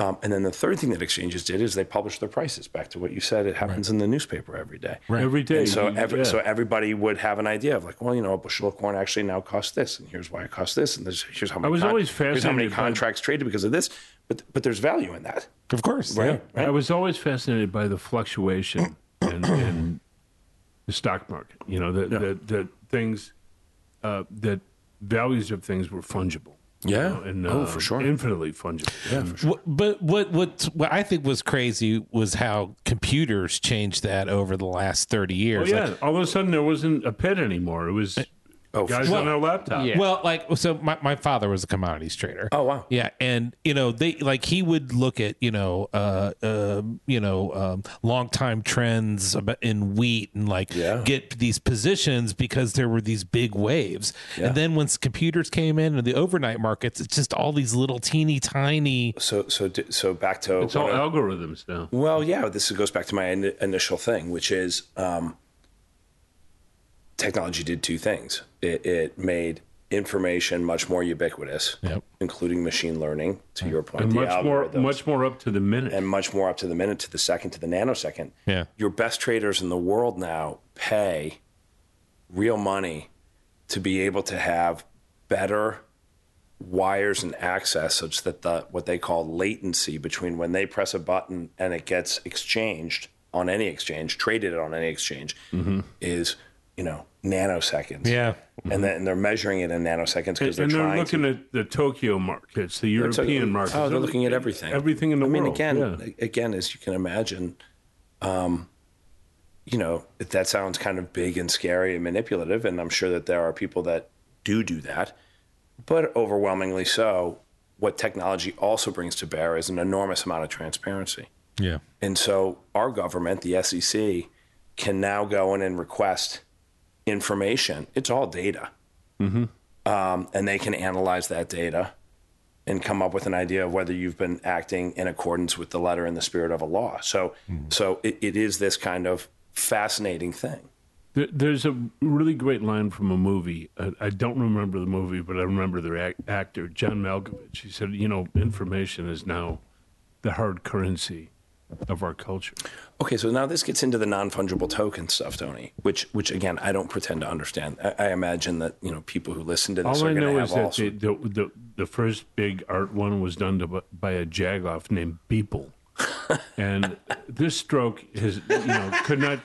Um, and then the third thing that exchanges did is they published their prices. Back to what you said, it happens in the newspaper every day. Every day. And so, every, yeah. so everybody would have an idea of like, well, you know, a bushel of corn actually now costs this, and here's why it costs this, and there's, here's how many. I was always Here's how many fascinated by- contracts traded because of this, but but there's value in that, Of course. right? I Right. was always fascinated by the fluctuation in, in the stock market. You know, that that that things uh, that values of things were fungible. You Yeah. know, and Oh, uh, for sure. infinitely fungible. Yeah, for sure. But what what what I think was crazy was how computers changed that over the last thirty years. yeah! Like, All of a sudden, there wasn't a pit anymore. It was Oh, for guys sure. on their laptop. Yeah. Well, like so, my, my father was a commodities trader. Oh, wow. Yeah, and you know they like he would look at you know uh, uh you know um, long time trends in wheat and like Yeah. get these positions because there were these big waves. And then once computers came in and the overnight markets, it's just all these little teeny tiny. So so so back to It's all I- algorithms now. Well, yeah, this goes back to my in- initial thing, which is um, technology did two things. It, it made information much more ubiquitous, Yep. including machine learning. To your point, And much more, much more up to the minute. and much more up to the minute, to the second, to the nanosecond. Yeah. Your best traders in the world now pay real money to be able to have better wires and access such that the what they call latency between when they press a button and it gets exchanged on any exchange, traded on any exchange, mm-hmm. is you know, nanoseconds. Yeah. And then they're measuring it in nanoseconds because they're and they're trying looking to. at the Tokyo markets, the It's a- European markets. Oh, they're looking at everything. Everything in the I mean, again, yeah. again, as you can imagine, um, you know, that sounds kind of big and scary and manipulative, and I'm sure that there are people that do do that, but overwhelmingly so. What technology also brings to bear is an enormous amount of transparency. Yeah. And so our government, the SEC, can now go in and request information. It's all data. Um, and they can analyze that data and come up with an idea of whether you've been acting in accordance with the letter and the spirit of a law. So, so it, it is this kind of fascinating thing. There- There's a really great line from a movie. I, I don't remember the movie, but I remember the ac- actor, John Malkovich. He said, You know, information is now the hard currency of our culture. Okay, so now this gets into the non-fungible token stuff, Tony. Which, which again, I don't pretend to understand. I, I imagine that you know people who listen to this All are I going to know have is all that the, sorts- the, the, the first big art one was done to, by a jagoff named Beeple. and this stroke is, you know, could not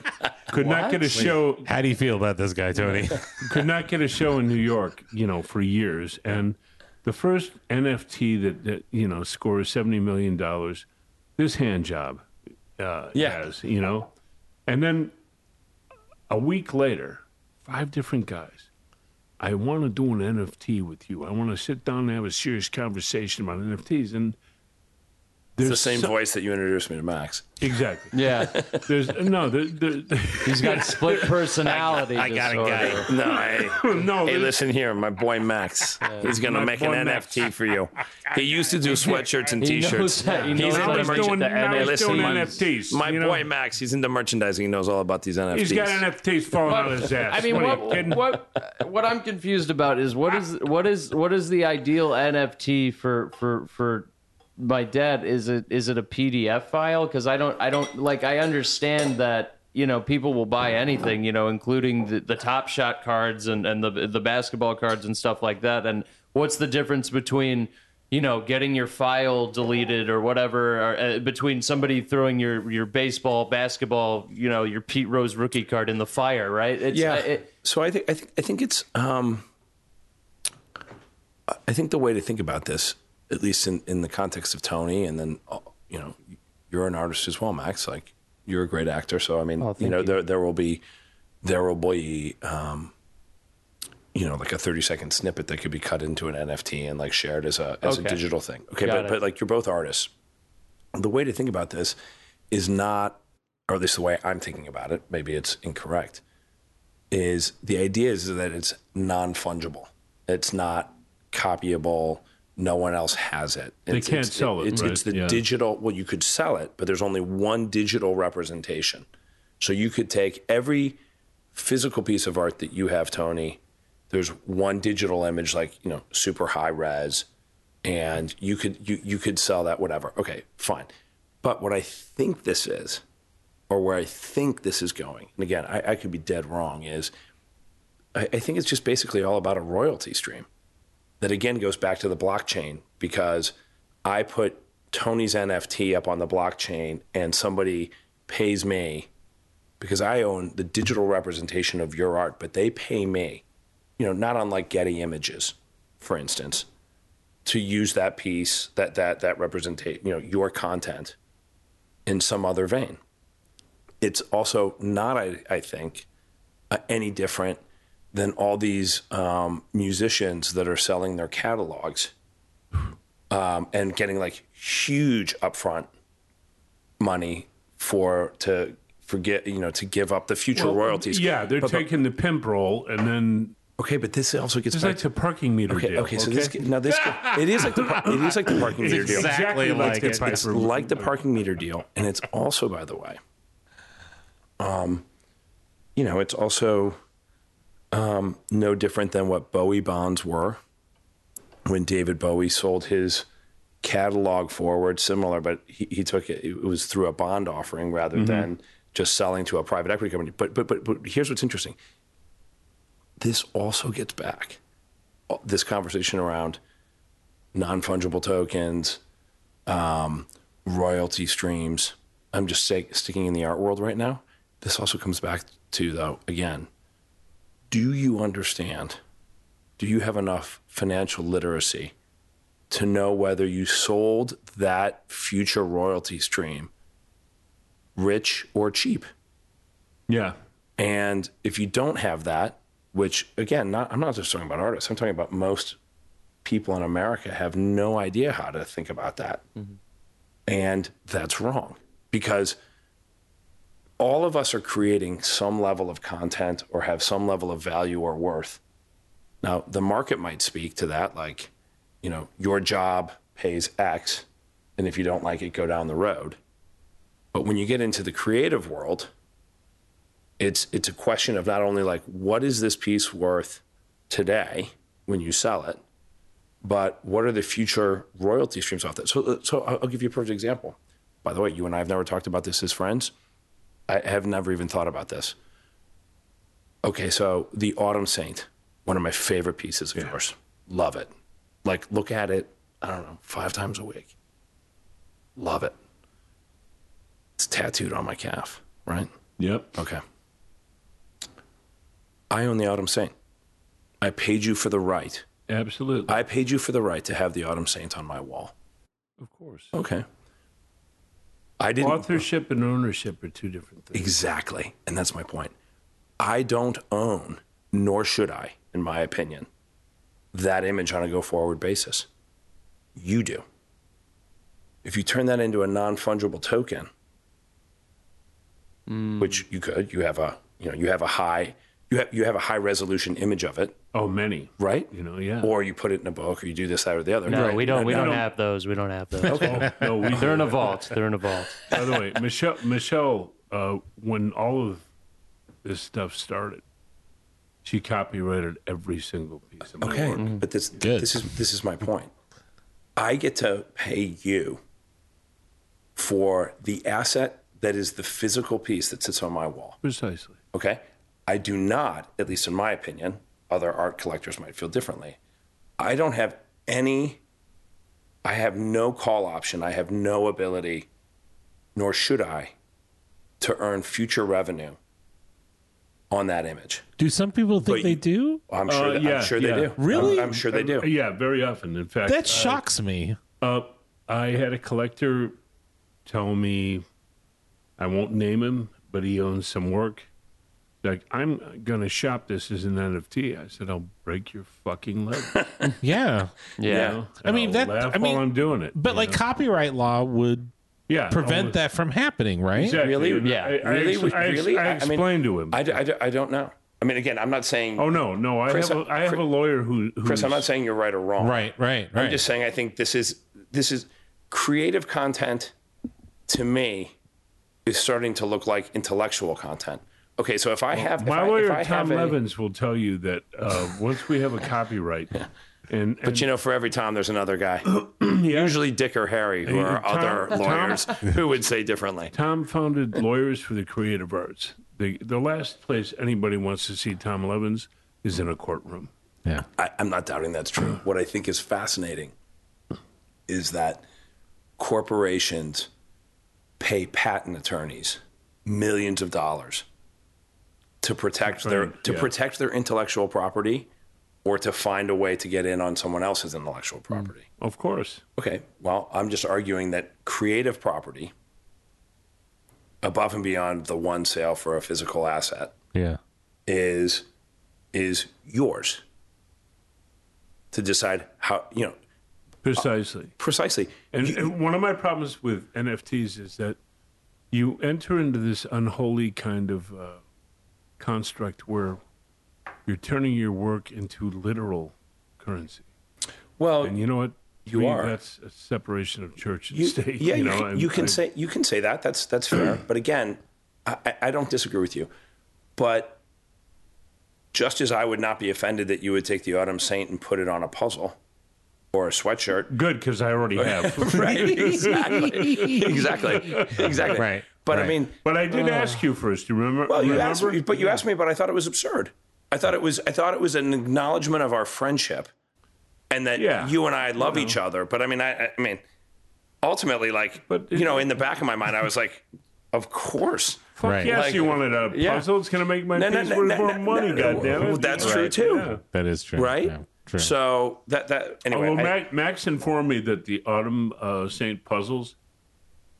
could not get a show How do you feel about this guy, Tony? could not get a show in New York, you know, for years. And the first NFT that, that you know scores seventy million dollars, this hand job uh, Yeah. has, you know, and then a week later, five different guys. I want to do an NFT with you. I want to sit down and have a serious conversation about NFTs. And it's the same so- voice that you introduced me to Max. exactly. Yeah, There's no, there, there, he's got split personality. I got a guy. No, hey, no. hey, listen here, my boy Max. He's gonna My make an Max. NFT for you. He used to do sweatshirts and He T-shirts. that- he He's knows into that he's merch- doing, the now he's listen, doing my- NFTs. My you boy? Max, he's into merchandising. He knows all about these NFTs. He's got NFTs falling out of his ass. I mean, what, what, what what I'm confused about is what is what is what is the ideal NFT for for for my dad? Is it is it a PDF file? Because I don't I don't like I understand that you know people will buy anything you know including the, the top shot cards and and the the basketball cards and stuff like that. And what's the difference between you know, getting your file deleted or whatever, or, uh, between somebody throwing your, your baseball, basketball, you know, your Pete Rose rookie card in the fire, right? It's, Yeah. it, so I think I think I think it's um, I think the way to think about this, at least in, in the context of Tony, and then uh, you know, you're an artist as well, Max. Like you're a great actor, so I mean, you know, you. there there will be there will be um, you know, like a 30 second snippet that could be cut into an NFT and like shared as a as Okay. a digital thing. Okay, Got but it. but like you're both artists. The way to think about this is not, or at least the way I'm thinking about it. Maybe it's incorrect is the idea is that it's non fungible. It's not copyable. No one else has it. They It's, can't it's, sell it, It's, it's the Yeah. digital. Well, you could sell it, but there's only one digital representation. So you could take every physical piece of art that you have, Tony. There's one digital image, like you know, super high res, and you could you you could sell that whatever. Okay, fine. But what I think this is, or where I think this is going, and again, I, I could be dead wrong, is I, I think it's just basically all about a royalty stream that again goes back to the blockchain because I put Tony's NFT up on the blockchain and somebody pays me because I own the digital representation of your art, but they pay me, you know, not unlike Getty Images, for instance, to use that piece, that that that representate, you know, your content in some other vein. It's also not, I, I think, uh, any different than all these um, musicians that are selling their catalogs um, and getting like huge upfront money for to forget, you know, to give up the future royalties. Yeah, they're But- but- taking the pimp roll and then okay, but this also gets back like the parking meter Okay, deal. okay. So this now this it is like the it is like the parking meter deal. exactly like the it. Piper- It's like the parking meter deal, and it's also, by the way, um, you know, it's also um, no different than what Bowie bonds were when David Bowie sold his catalog forward. Similar, but he, he took it. It was through a bond offering rather than just selling to a private equity company. But but but but here's what's interesting. This also gets back uh, this conversation around non fungible tokens, um, royalty streams. I'm just say, sticking in the art world right now. This also comes back to, though, again, do you understand? Do you have enough financial literacy to know whether you sold that future royalty stream rich or cheap? Yeah. And if you don't have that, which again, not, I'm not just talking about artists, I'm talking about most people in America have no idea how to think about that. Mm-hmm. And that's wrong because all of us are creating some level of content or have some level of value or worth. Now, the market might speak to that, like, you know, your job pays X, and if you don't like it, go down the road. But when you get into the creative world, it's it's a question of not only like what is this piece worth today when you sell it, but what are the future royalty streams off that? So, uh, so I'll I'll give you a perfect example. By the way, you and I have never talked about this as friends. I have never even thought about this. Okay, so the Autumn Saint, one of my favorite pieces of yours. Love it. Like, look at it, I don't know, five times a week. Love it. It's tattooed on my calf, right? Yep. Okay. I own the Autumn Saint. I paid you for the right. Absolutely. I paid you for the right to have the Autumn Saint on my wall. of course. Okay. I didn't. Authorship and ownership are two different things. Exactly. And that's my point. I don't own, nor should I, in my opinion, that image on a go forward basis. You do. If you turn that into a non fungible token, hmm. which you could, you have a you know, you have a high you have you have a high resolution image of it, Oh, many. right? You know, yeah. Or you put it in a book or you do this, that, or the other. No, Right. we don't. We No, don't no. have those. We don't have those. Oh, no, we They're in a vault. They're in a vault. By the way, Michelle, Michelle, uh, when all of this stuff started, she copyrighted every single piece of my Okay, work. but this Good. this is this is my point. I get to pay you for the asset that is the physical piece that sits on my wall. Precisely. Okay, I do not, at least in my opinion, other art collectors might feel differently. I don't have any. I have no call option. I have no ability, nor should I, to earn future revenue on that image. Do some people think But they do? I'm sure. Uh, that, yeah, I'm sure they do. Really? I'm, I'm sure they do. Uh, yeah, very often. In fact, That shocks me. Uh, I had a collector tell me, I won't name him, but he owns some work. Like, I'm going to shop this as an NFT. I said, I'll break your fucking leg. You Yeah. Yeah. know? I mean, I'll that- laugh I mean, while I'm doing it. But like know? copyright law would yeah, prevent almost- that from happening, right? Exactly. Really? Yeah. I, I, Really? ex- I, Really? I I- I mean, explained to him. I I don't know. I mean, again, I'm not saying, oh no, no, I Chris, have a, I have Chris- a lawyer who. Who's, Chris, I'm not saying you're right or wrong. Right, right, right. I'm just saying I think this is this is creative content to me is starting to look like intellectual content. Okay, so if I have if My I, lawyer if Tom have a- Leavens will tell you that uh, once we have a copyright, and, but you know, for every Tom, there's another guy. Usually Dick or Harry, who are Tom- other Tom- lawyers who would say differently. Tom founded Lawyers for the Creative Arts. The the last place anybody wants to see Tom Leavens is in a courtroom. yeah. I, I'm not doubting that's true. What I think is fascinating is that corporations pay patent attorneys millions of dollars to protect their to yeah. protect their intellectual property or to find a way to get in on someone else's intellectual property. Of course. Okay, well, I'm just arguing that creative property above and beyond the one sale for a physical asset Yeah. is is yours to decide how you know Precisely. precisely And, and one of my problems with NFTs is that you enter into this unholy kind of uh, construct where you're turning your work into literal currency. well And you know what? You me, are. That's a separation of church and you, state. yeah you, know, can, and you can I- say you can say that that's that's fair but again I, I- I don't disagree with you but just as I would not be offended that you would take the autumn saint and put it on a puzzle or a sweatshirt Good, because I already have. right exactly exactly exactly Right, but I mean But I did ask you first. Do You remember? Well, you remember? asked me, but you asked me, but I thought it was absurd. I thought it was, I thought it was an acknowledgement of our friendship, and that Yeah. you and I love each other. But I mean, I, I mean, ultimately, like, But- you know, in the back of my mind, I was like, of course. Fuck Right. yes, Like- you wanted a Yeah. puzzle. It's going to make my No, no, piece no, worth no, more no, money, no. goddammit. Well, that's true, too. Yeah. That is true. Right? Yeah, true. So that that anyway. Well, I- Max, Max informed me that the Autumn uh, Saint puzzles,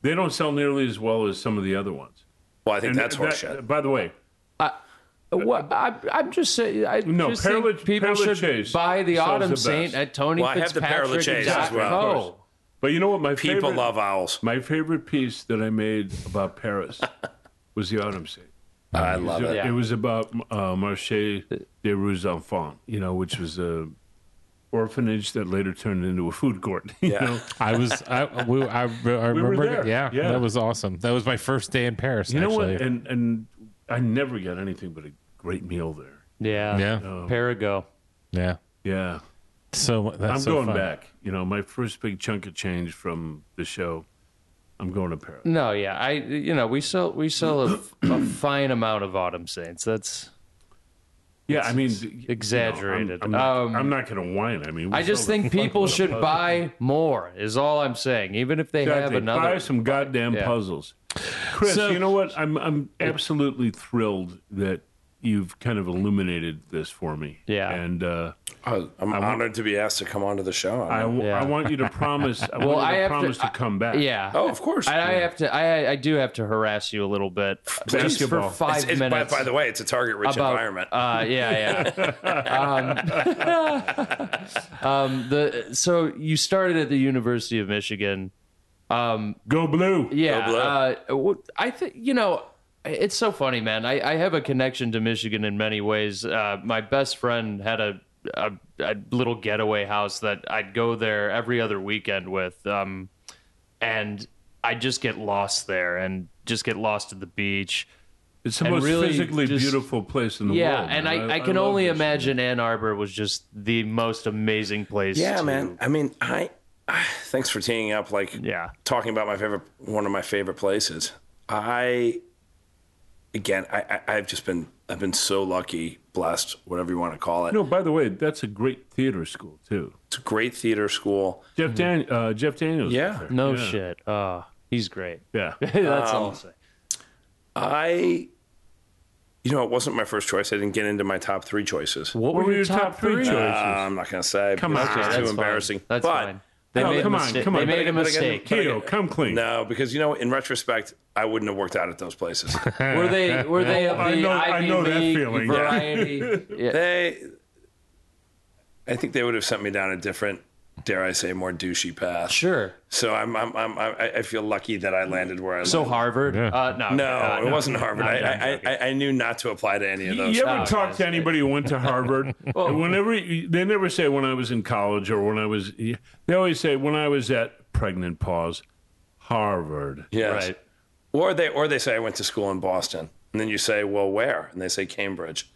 they don't sell nearly as well as some of the other ones. well, I think And that's that- horseshit. By the way, What, I, I'm just saying. I No, just think Perla- people Perla should Chase buy the Autumn the Saint at Tony Well, I have the Perla Chase as well. Of course. but you know what? My People favorite, love owls. my favorite piece that I made about Paris was the Autumn Saint. I love it. Yeah. It was about uh, Marché des Rue Enfants, you know, which was a orphanage that later turned into a food court. You Yeah. know, I was, I, we, I, I remember, there. yeah, Yeah. that was awesome. That was my first day in Paris. you know what? And and I never got anything but a great meal there. Yeah. Yeah. Um, Perigo. yeah. Yeah, So that's I'm so going fun. back. You know, my first big chunk of change from the show. I'm going to Paris. No, yeah. I you know we sell we sell a, a fine amount of Autumn Saints. That's Yeah, I mean, exaggerated. I'm, I'm not, Um, I'm not going to whine. I mean, I just think people should buy more. Is all I'm saying. Even if they have Exactly. another. Buy some goddamn Yeah. puzzles. Chris, So- you know what? I'm I'm absolutely thrilled that you've kind of illuminated this for me. Yeah. And uh, I- I'm honored to be asked to come onto the show. I, w- Yeah. I want you to promise. I Well, want you I to have to- promise to, I- come back. Yeah. oh, of course. I, I have to. I I do have to harass you a little bit, just for five It's- it's- by, minutes. by the way, it's a target-rich about, environment. Uh, yeah, yeah. um, um, the so you started at the University of Michigan. Go blue. Yeah, Go Blue. uh, w- I think you know it's so funny, man. I, I have a connection to Michigan in many ways. Uh, my best friend had a, a a little getaway house that I'd go there every other weekend with, um, and I just get lost there and just get lost at the beach. It's the And most really physically just- beautiful place in the Yeah, world. Yeah, and man. I, I, can love only Michigan. imagine Ann Arbor was just the most amazing place. yeah, to- man. I mean, I, I thanks for teeing up like Yeah. talking about my favorite one of my favorite places. I again, I, I I've just been I've been so lucky, blessed, whatever you want to call it. No, by the way, that's a great theater school too. It's a great theater school. Jeff Dan, uh, Jeff Daniels. Yeah. No yeah. shit. Oh, he's great. Yeah. That's all I'm saying. I you know, it wasn't my first choice. I didn't get into my top three choices. What, What were your top three choices? Uh, I'm not going to say. Come on. it's Okay, too that's embarrassing. That's but fine. They No, made come a on, mistake. come on. They made a But mistake. Keto, come clean. no, because you know, in retrospect, I wouldn't have worked out at those places. Were they? Were they of the I know- I Ivy know that feeling, yeah. variety? Yeah. they, I think they would have sent me down a different, dare I say, more douchey path. Sure. So I'm, I'm, I'm, I I feel lucky that I landed where I landed. So Harvard? Yeah. Uh, no, No, uh, it wasn't Harvard. No, I, I, I, I knew not to apply to any of those. You ever Oh, talk guys. to anybody who went to Harvard? Whenever they never say when I was in college or when I was, they always say when I was at pregnant pause, Harvard. Yes. Right. Or they, or they say I went to school in Boston, and then you say, well, where? And they say Cambridge.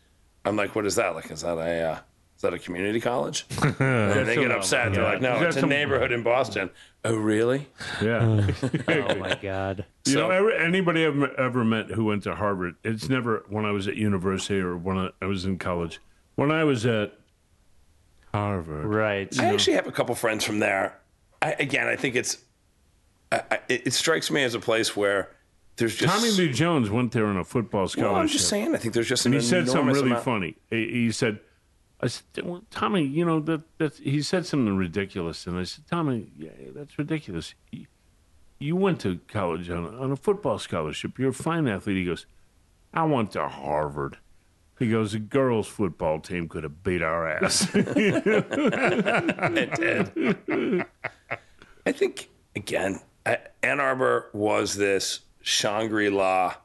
I'm like, what is that? Like, is that a, uh, is that a community college? and then they get some- upset. They're like, no, Is it's a some- neighborhood in Boston. Oh, really? Yeah. Oh my God. You know, ever, anybody I've ever, ever met who went to Harvard, it's never when I was at university or when I, I was in college. When I was at Harvard, Right. I actually have a couple friends from there. I, again, I think it's, I, I, it it strikes me as a place where there's just. Tommy Lee Jones went there on a football scholarship. Well, I'm just saying, I think there's just an and he said something really amount- funny. He, he said, "I said, well, Tommy, you know that that's." He said something ridiculous, and I said, "Tommy, yeah, that's ridiculous. You, you went to college on a, on a football scholarship. You're a fine athlete." He goes, "I went to Harvard." He goes, "The girls' football team could have beat our ass." It did. I think again, Ann Arbor was this Shangri La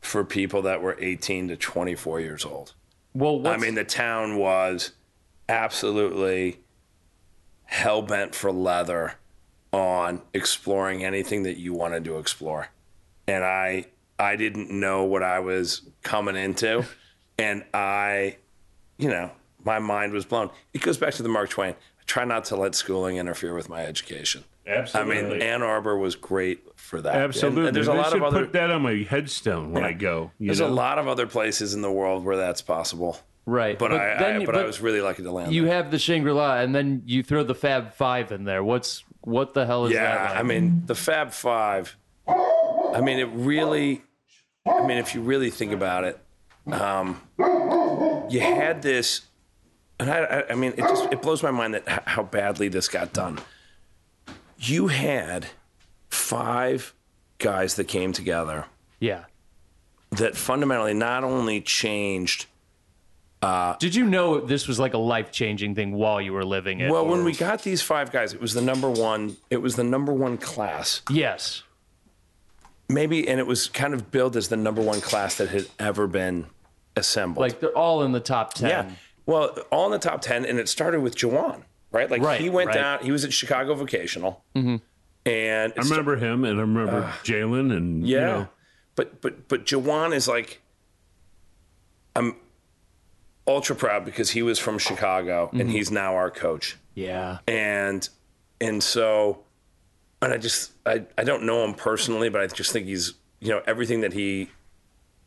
for people that were 18 to 24 years old. Well, I mean, the town was absolutely hell bent for leather on exploring anything that you wanted to explore, and I I didn't know what I was coming into, and I, you know, my mind was blown. It goes back to the Mark Twain. I try not to let schooling interfere with my education. I mean, Ann Arbor was great for that. Absolutely. And there's a They lot should of other. put that on my headstone when I go. You There's know? a lot of other places in the world where that's possible. right. But, I, then I you- but, I was really lucky to land. You there. have the Shangri La, and then you throw the Fab Five in there. What's what the hell is that? Yeah, like? I mean the Fab Five. I mean, it really. I mean, if you really think about it, um, you had this, and I, I, I mean, it just it blows my mind that how badly this got done. You had five guys that came together Yeah. that fundamentally not only changed. Uh, Did you know this was like a life changing thing while you were living it? Well, when we got these five guys, it was the number one. It was the number one class. yes, maybe and it was kind of billed as the number one class that had ever been assembled like they're all in the top ten. yeah well all in the top 10 and it started with Juwan right like Right, he went right. down he was at chicago vocational mm-hmm. and I remember him, and I remember Jalen, and yeah you know, but but but Juwan is like i'm ultra proud because he was from chicago Mm-hmm. and he's now our coach Yeah. and and so and i just I, I don't know him personally but i just think he's you know everything that he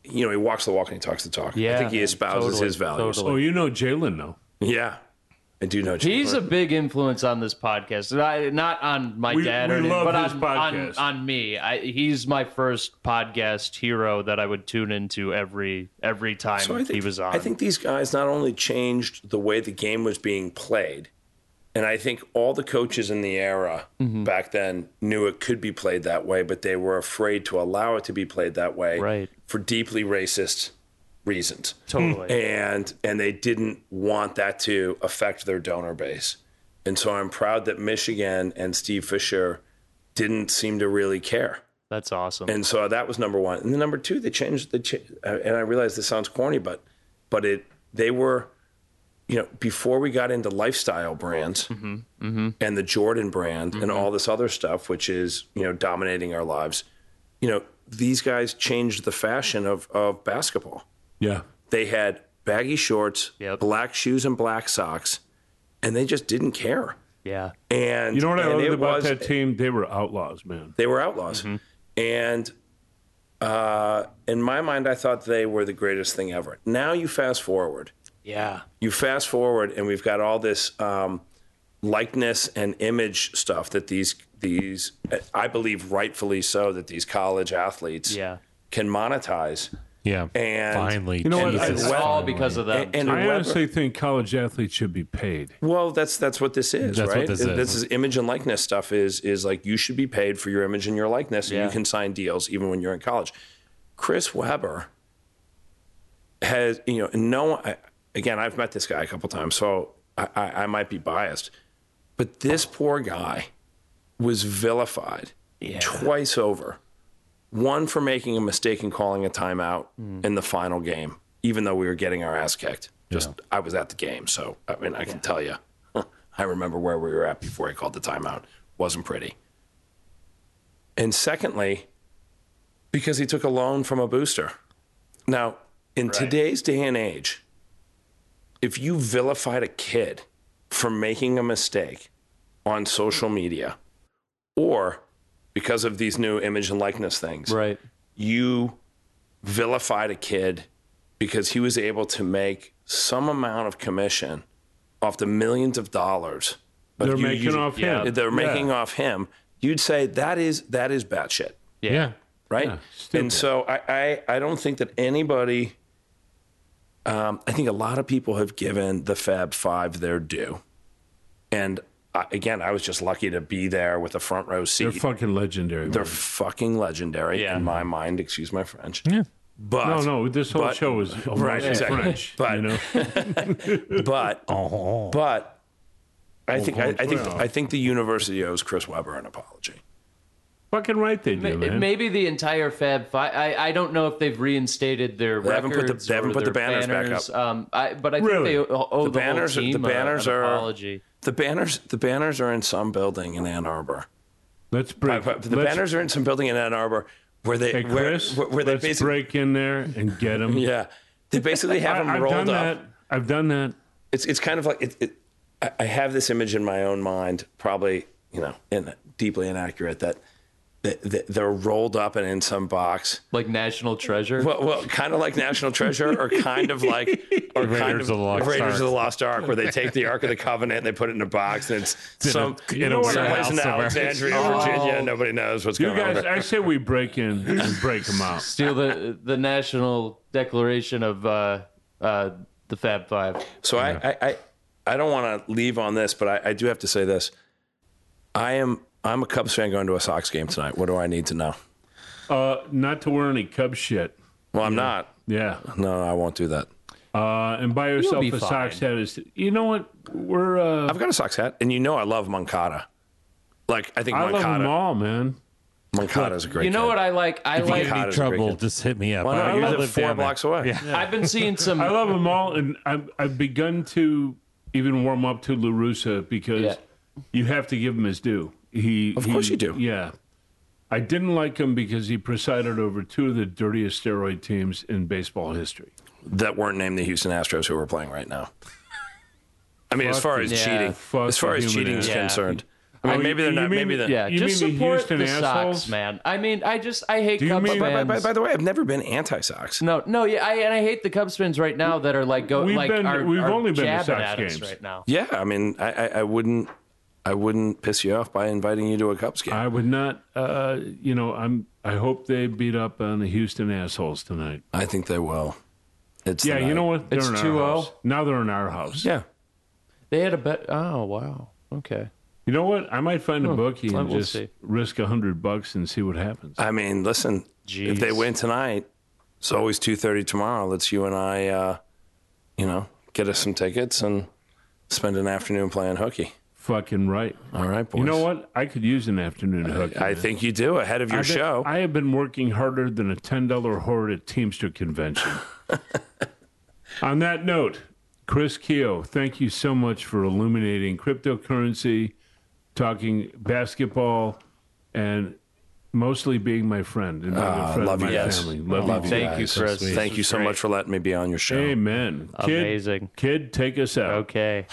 you know he walks the walk and he talks the talk Yeah, i think he espouses totally, his values totally. oh, you know Jalen though. yeah i do know He's a big influence on this podcast. And I, not on my We- dad we or anything, love but his on, podcast. on on me. I, he's my first podcast hero that I would tune into every every time So I think, he was on. I think these guys not only changed the way the game was being played, and I think all the coaches in the era Mm-hmm. back then knew it could be played that way, but they were afraid to allow it to be played that way Right. for deeply racist reasons. totally. and and they didn't want that to affect their donor base. And so I'm proud that Michigan and Steve Fisher didn't seem to really care. That's awesome. And so that was number one. And then number two, they changed the. Cha- uh, and I realize this sounds corny, but but it they were, you know, before we got into lifestyle brands mm-hmm. Mm-hmm. and the Jordan brand and mm-hmm. all this other stuff, which is you know dominating our lives, you know, these guys changed the fashion of of basketball. Yeah, They had baggy shorts, Yep. black shoes, and black socks, and they just didn't care. yeah. And you know what I and loved about was- that team? They were outlaws, man. They were outlaws, and uh, in my mind, I thought they were the greatest thing ever. Now you fast forward, Yeah. you fast forward, and we've got all this um, likeness and image stuff that these these I believe rightfully so that these college athletes Yeah. can monetize. Yeah. And- finally, You know what? Jesus, It's well- all finally. because of that. And, and I Weber- honestly think college athletes should be paid. Well, that's that's what this is, That's what right? this is. This is image and likeness stuff. Is is like you should be paid for your image and your likeness, and you can sign deals even when you're in college. Chris Webber has, you know, no. I, again, I've met this guy a couple times, so I, I, I might be biased, but this poor guy was vilified twice over. One for making a mistake and calling a timeout mm. in the final game, even though we were getting our ass kicked. Just I was at the game, so I mean I can tell you, I remember where we were at before he called the timeout. wasn't pretty. And secondly, because he took a loan from a booster. Now, in today's day and age, if you vilified a kid for making a mistake on social media or because of these new image and likeness things, right. you vilified a kid because he was able to make some amount of commission off the millions of dollars of They're you making using- off yeah, him. they're Yeah. making off him. You'd say that is that is batshit, yeah. right? Yeah, stupid. and so I, I I don't think that anybody. Um, I think a lot of people have given the Fab Five their due, and I, again, I was just lucky to be there with a front row seat. They're fucking legendary. They're man. fucking legendary Yeah. in my mind. Excuse my French. Yeah. But no, no, this whole but- show is Right, exactly. French. But- you know, but Oh. but I think I, I think well. I think the university owes Chris Webber an apology. fucking right they do, Ma- man. Maybe the entire Fab Five. I, I don't know if they've reinstated their They haven't put the- they haven't put the their banners back up. Um, I, but I think Really? they owe owe The the, banners are- whole the team a- banners an are- apology. The banners the banners are in some building in Ann Arbor. let's break. The let's, banners are in some building in Ann Arbor where they Hey, where, Chris, where, where they let's basically break in there and get them. yeah they basically have them I've rolled done up. that. I've done that. It's it's kind of like it, it, I- have this image in my own mind, probably you know, in, deeply inaccurate that they're rolled up and in some box. Like National Treasure. Well, well, kind of like National Treasure, or kind of like, or kind Raiders of, of the Lost Raiders Ark. of the Lost Ark, where they take the Ark of the Covenant and they put it in a box, and it's some in you a know warehouse someplace in somewhere. Alexandria, Oh. Virginia. Nobody knows what's You going on. guys, there. I say we break in and break them out. Steal the the National Declaration of uh, uh, the Fab Five. So I, I, I, I don't want to leave on this, but I, I do have to say this. I am I'm a Cubs fan going to a Sox game tonight. What do I need to know? Uh, not to wear any Cub shit. Well, I'm not. Yeah. No, I won't do that. Uh, and buy yourself be a Sox hat. Is, you know what? We're. Uh, I've got a Sox hat, and you know I love Moncada. Like I think I love them all, man. Moncada is a great. You know kid. what I like? I If you like. get any Moncada's a great trouble, just hit me up. Why not? I- You I live live four down there. blocks away. Yeah. I've been seeing some. I love them all, and I've, I've begun to even warm up to La Russa because Yeah. you have to give him his due. He, Of course he- you do. Yeah, I didn't like him because he presided over two of the dirtiest steroid teams in baseball history. that weren't named the Houston Astros who are playing right now. I mean, as far as Yeah. cheating, Fuck as far as human cheating is. Yeah. concerned, I mean, Oh, maybe they're you not. mean- maybe they're. yeah, You just mean the support Houston the assholes? Sox, man. I mean, I just I hate Do you Cubs mean- By, fans. by, by the way, I've never been anti-Sox. no, no, yeah, I, and I hate the Cubs fans right now that are like go We've like been- are, we've are only been to jabbing Sox at games. right now. Yeah, I mean, I, I, I wouldn't, I wouldn't piss you off by inviting you to a Cubs game. I would not. Uh, you know, I'm. I hope they beat up on the Houston assholes tonight. I think they will. It's Yeah, you know what? They're It's in our 2-0. house. Now they're in our house. Yeah, They had a bet. Oh wow. Okay. You know what? I might find a bookie and we'll just see. risk a hundred bucks and see what happens. I mean, listen, if they win tonight, it's always two thirty tomorrow. Let's you and I, uh, you know, get us some tickets and spend an afternoon playing hooky. Fucking right. All right, boys. You know what? I could use an afternoon hook. I think you do ahead of your I've been- show. I have been working harder than a ten dollar whore at Teamster convention. On that note, Chris Keogh, thank you so much for illuminating cryptocurrency, talking basketball, and mostly being my friend and being a ah, friend love of you my guys. family. Love, Love you. you Thank you, guys. Chris. sweet. Thank you so was much for letting me be on your show. Amen. Kid, Amazing. Kid, take us out. Okay.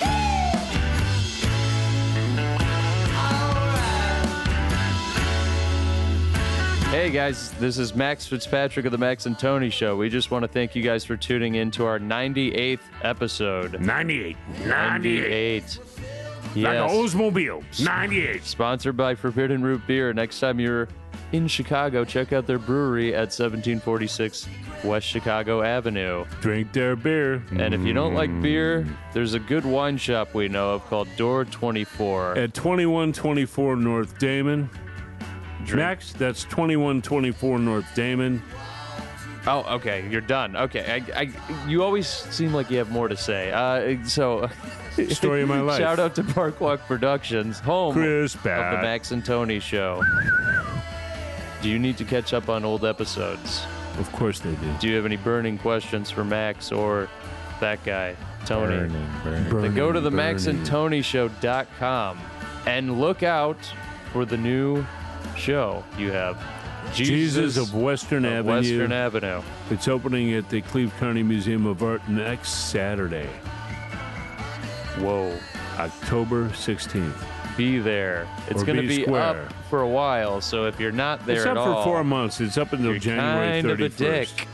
Hey guys, this is Max Fitzpatrick of the Max and Tony Show. We just want to thank you guys for tuning in to our 98th episode. 98. 98. 98. Like Yes. an Oldsmobile. 98. Sponsored by Forbidden Root Beer. Next time you're in Chicago, check out their brewery at 1746 West Chicago Avenue. Drink their beer. And if you don't like mm. beer, there's a good wine shop we know of called Door 24. At 2124 North Damen. Max, that's 2124 North Damen. Oh, okay, you're done. Okay, I, I, you always seem like you have more to say. Uh, so, Story of my life. shout out to Parkwalk Productions, home Chris of the Max and Tony Show. Do you need to catch up on old episodes? Of course they do. Do you have any burning questions for Max or that guy, Tony? Burning, burning. Then go to the Burning, maxandtonyshow.com and look out for the new show you have. Jesus of Western of Avenue. Western Avenue. It's opening at the Cleve Carney Museum of Art next Saturday, Whoa. October 16th. Be there. It's going to be square. up for a while, so if you're not there It's at up all, for four months. It's up until January kind 31st.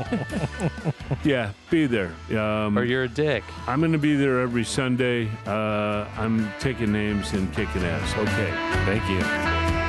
Of a dick. Yeah, be there. Um, Or you're a dick. I'm going to be there every Sunday. Uh, I'm taking names and kicking ass. Okay. Thank you.